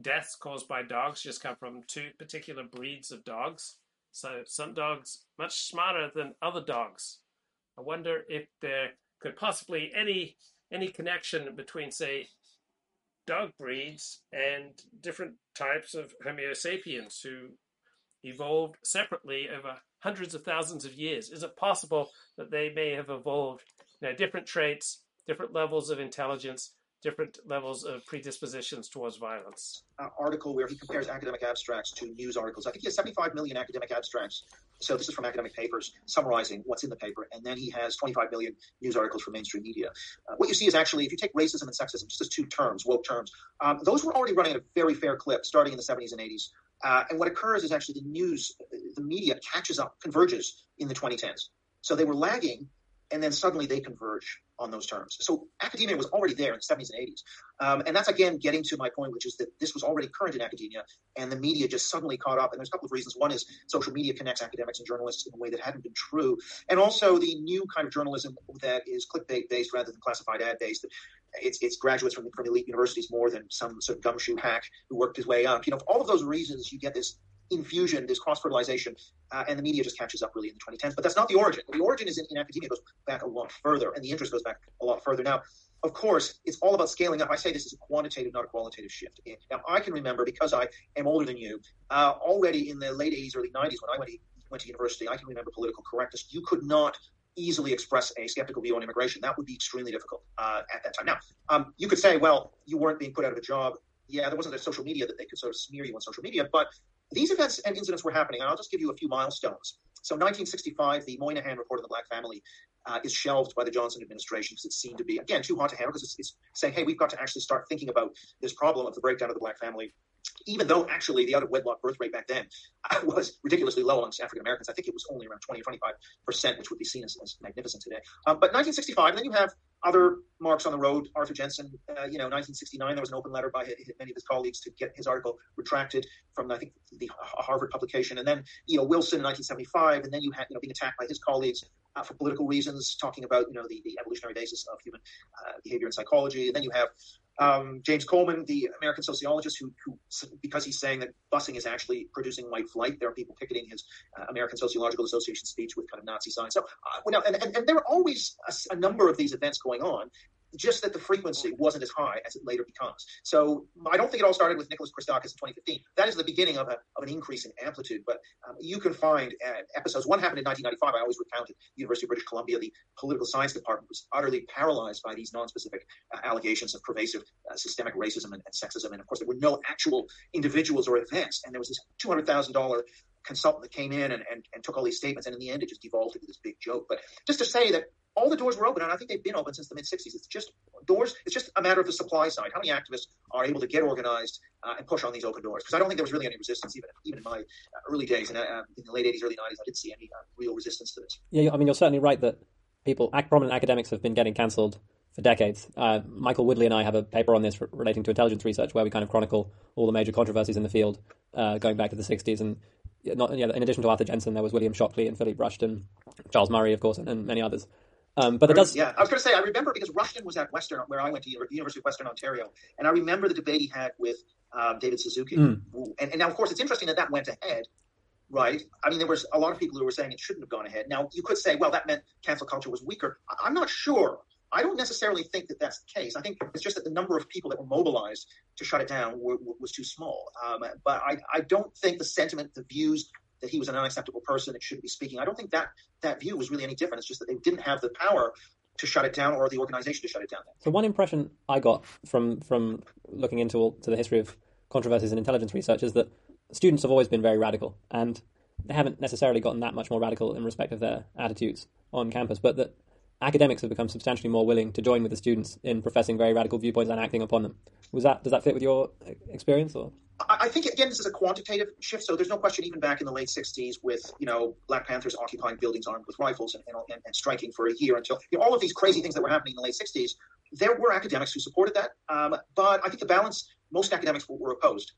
deaths caused by dogs just come from two particular breeds of dogs. So some dogs much smarter than other dogs. I wonder if there could possibly any any connection between say dog breeds and different types of Homo sapiens who evolved separately over hundreds of thousands of years. Is it possible that they may have evolved you know, different traits, different levels of intelligence, different levels of predispositions towards violence. Uh, article where he compares academic abstracts to news articles. I think he has 75 million academic abstracts. So this is from academic papers summarizing what's in the paper, and then he has 25 million news articles from mainstream media. Uh, what you see is actually, if you take racism and sexism, just as two terms, woke terms, um, those were already running at a very fair clip starting in the 70s and 80s. Uh, and what occurs is actually the news, the media catches up, converges in the 2010s. So they were lagging, and then suddenly they converge on those terms. So academia was already there in the 70s and 80s. Um, and that's again getting to my point, which is that this was already current in academia, and the media just suddenly caught up. And there's a couple of reasons. One is social media connects academics and journalists in a way that hadn't been true. And also the new kind of journalism that is clickbait based rather than classified ad based. It's, it's graduates from, from elite universities more than some sort of gumshoe hack who worked his way up. You know, for all of those reasons, you get this infusion, this cross fertilization, uh, and the media just catches up really in the 2010s. But that's not the origin. The origin is in, in academia goes back a lot further, and the interest goes back a lot further. Now, of course, it's all about scaling up. I say this is a quantitative, not a qualitative shift. Now, I can remember because I am older than you, uh, already in the late 80s, early 90s, when I went to, went to university, I can remember political correctness. You could not easily express a skeptical view on immigration. That would be extremely difficult uh, at that time. Now, um, you could say, well, you weren't being put out of a job. Yeah, there wasn't a social media that they could sort of smear you on social media, but these events and incidents were happening, and I'll just give you a few milestones. So, 1965, the Moynihan report of the Black family uh, is shelved by the Johnson administration because it seemed to be, again, too hot to handle because it's, it's, saying, hey, we've got to actually start thinking about this problem of the breakdown of the Black family. Even though actually the out of wedlock birth rate back then was ridiculously low amongst African Americans, I think it was only around 20 or 25 percent, which would be seen as, as magnificent today. Um, but 1965, and then you have other marks on the road. Arthur Jensen, uh, you know, 1969, there was an open letter by many of his colleagues to get his article retracted from, I think, the Harvard publication. And then, you know, Wilson in 1975, and then you had, you know, being attacked by his colleagues uh, for political reasons, talking about, you know, the, the evolutionary basis of human uh, behavior and psychology. And then you have um, James Coleman, the American sociologist, who, who, because he's saying that busing is actually producing white flight, there are people picketing his uh, American Sociological Association speech with kind of Nazi signs. So, uh, well, and, and, and, there are always a, a, number of these events going on just that the frequency wasn't as high as it later becomes. So I don't think it all started with Nicholas Christakis in 2015. That is the beginning of, a, of an increase in amplitude, but um, you can find uh, episodes. One happened in 1995. I always recounted. The University of British Columbia, the political science department was utterly paralyzed by these non-specific uh, allegations of pervasive uh, systemic racism and, and, sexism. And of course, there were no actual individuals or events. And there was this $200,000 consultant that came in and, and, and took all these statements. And in the end, it just devolved into this big joke. But just to say that all the doors were open, and I think they've been open since the mid '60s. It's just doors. It's just a matter of the supply side. How many activists are able to get organized uh, and push on these open doors? Because I don't think there was really any resistance, even even in my uh, early days, and uh, in the late '80s, early '90s, I didn't see any uh, real resistance to this. Yeah, I mean, you're certainly right that people, prominent academics, have been getting cancelled for decades. Uh, Michael Woodley and I have a paper on this relating to intelligence research, where we kind of chronicle all the major controversies in the field uh, going back to the '60s and. Not, yeah, in addition to Arthur Jensen, there was William Shockley and Philip Rushton, Charles Murray, of course, and, and many others. Um, but it does. Yeah, I was going to say I remember because Rushton was at Western, where I went to University of Western Ontario, and I remember the debate he had with um, David Suzuki. Mm. And, and, now, of course, it's interesting that that went ahead, right? I mean, there was a lot of people who were saying it shouldn't have gone ahead. Now, you could say, well, that meant cancel culture was weaker. I'm not sure. I don't necessarily think that that's the case. I think it's just that the number of people that were mobilized to shut it down were, was too small. Um, but I, I don't think the sentiment, the views that he was an unacceptable person and shouldn't be speaking. I don't think that that view was really any different. It's just that they didn't have the power to shut it down or the organization to shut it down. So one impression I got from from looking into all, to the history of controversies in intelligence research is that students have always been very radical and they haven't necessarily gotten that much more radical in respect of their attitudes on campus, but that academics have become substantially more willing to join with the students in professing very radical viewpoints and acting upon them. Was that does that fit with your experience or? I think again this is a quantitative shift. So there's no question, even back in the late '60s, with you know Black Panthers occupying buildings armed with rifles and, and, and striking for a year until you know, all of these crazy things that were happening in the late '60s. There were academics who supported that, um, but I think the balance most academics were, were opposed.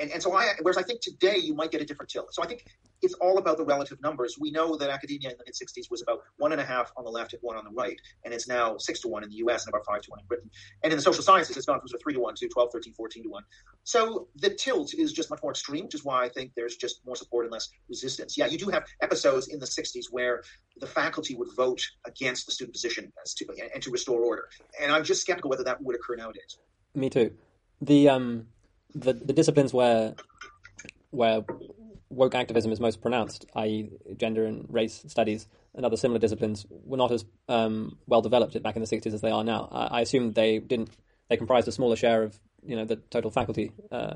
And, and so I, whereas I think today you might get a different tilt. So I think it's all about the relative numbers. We know that academia in the mid 60s was about one and a half on the left and one on the right. And it's now six to one in the US and about five to one in Britain. And in the social sciences, it's gone from three to one to 12, 13, 14 to one. So the tilt is just much more extreme, which is why I think there's just more support and less resistance. Yeah, you do have episodes in the 60s where the faculty would vote against the student position to, and to restore order. And I'm just skeptical whether that would occur nowadays. Me too. The um, the, the disciplines where where woke activism is most pronounced, i.e., gender and race studies and other similar disciplines, were not as um, well developed back in the '60s as they are now. I, I, assume they didn't. They comprised a smaller share of you know the total faculty. Uh,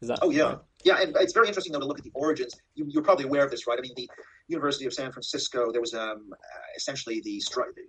is that? Oh yeah, right? yeah. And it's very interesting though to look at the origins. You, are probably aware of this, right? I mean, the University of San Francisco, there was um, essentially the you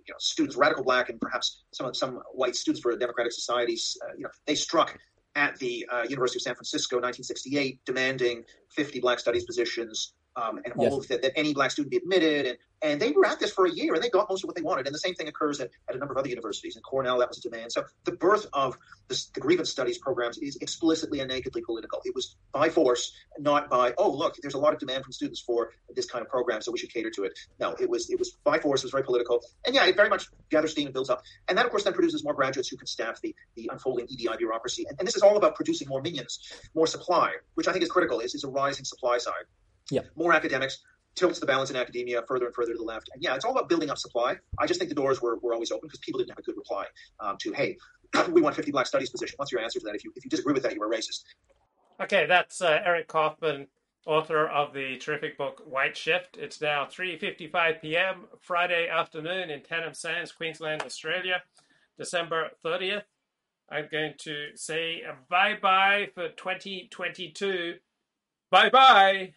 know, students, radical black, and perhaps some some white students for a democratic societies. Uh, you know, they struck at the uh, University of San Francisco, 1968, demanding 50 Black Studies positions um, and all of that, that any black student be admitted. And, and they were at this for a year and they got most of what they wanted. And the same thing occurs at, at a number of other universities. In Cornell, that was a demand. So the birth of this, the grievance studies programs is explicitly and nakedly political. It was by force, not by, oh, look, there's a lot of demand from students for this kind of program, so we should cater to it. No, it was, it was by force, it was very political. And yeah, it very much gathers steam and builds up. And that, of course, then produces more graduates who can staff the, the unfolding EDI bureaucracy. And, and this is all about producing more minions, more supply, which I think is critical, is, is a rising supply side. Yeah. More academics tilts the balance in academia further and further to the left. And yeah, it's all about building up supply. I just think the doors were, were always open because people didn't have a good reply um, to, hey, <coughs> we want 50 black studies position. What's your answer to that? If you, if you disagree with that, you're a racist. Okay, that's uh, Eric Kaufmann, author of the terrific book White Shift. It's now 3.55 p.m. Friday afternoon in Tannum Sands, Queensland, Australia, December 30th. I'm going to say bye-bye for 2022. Bye-bye.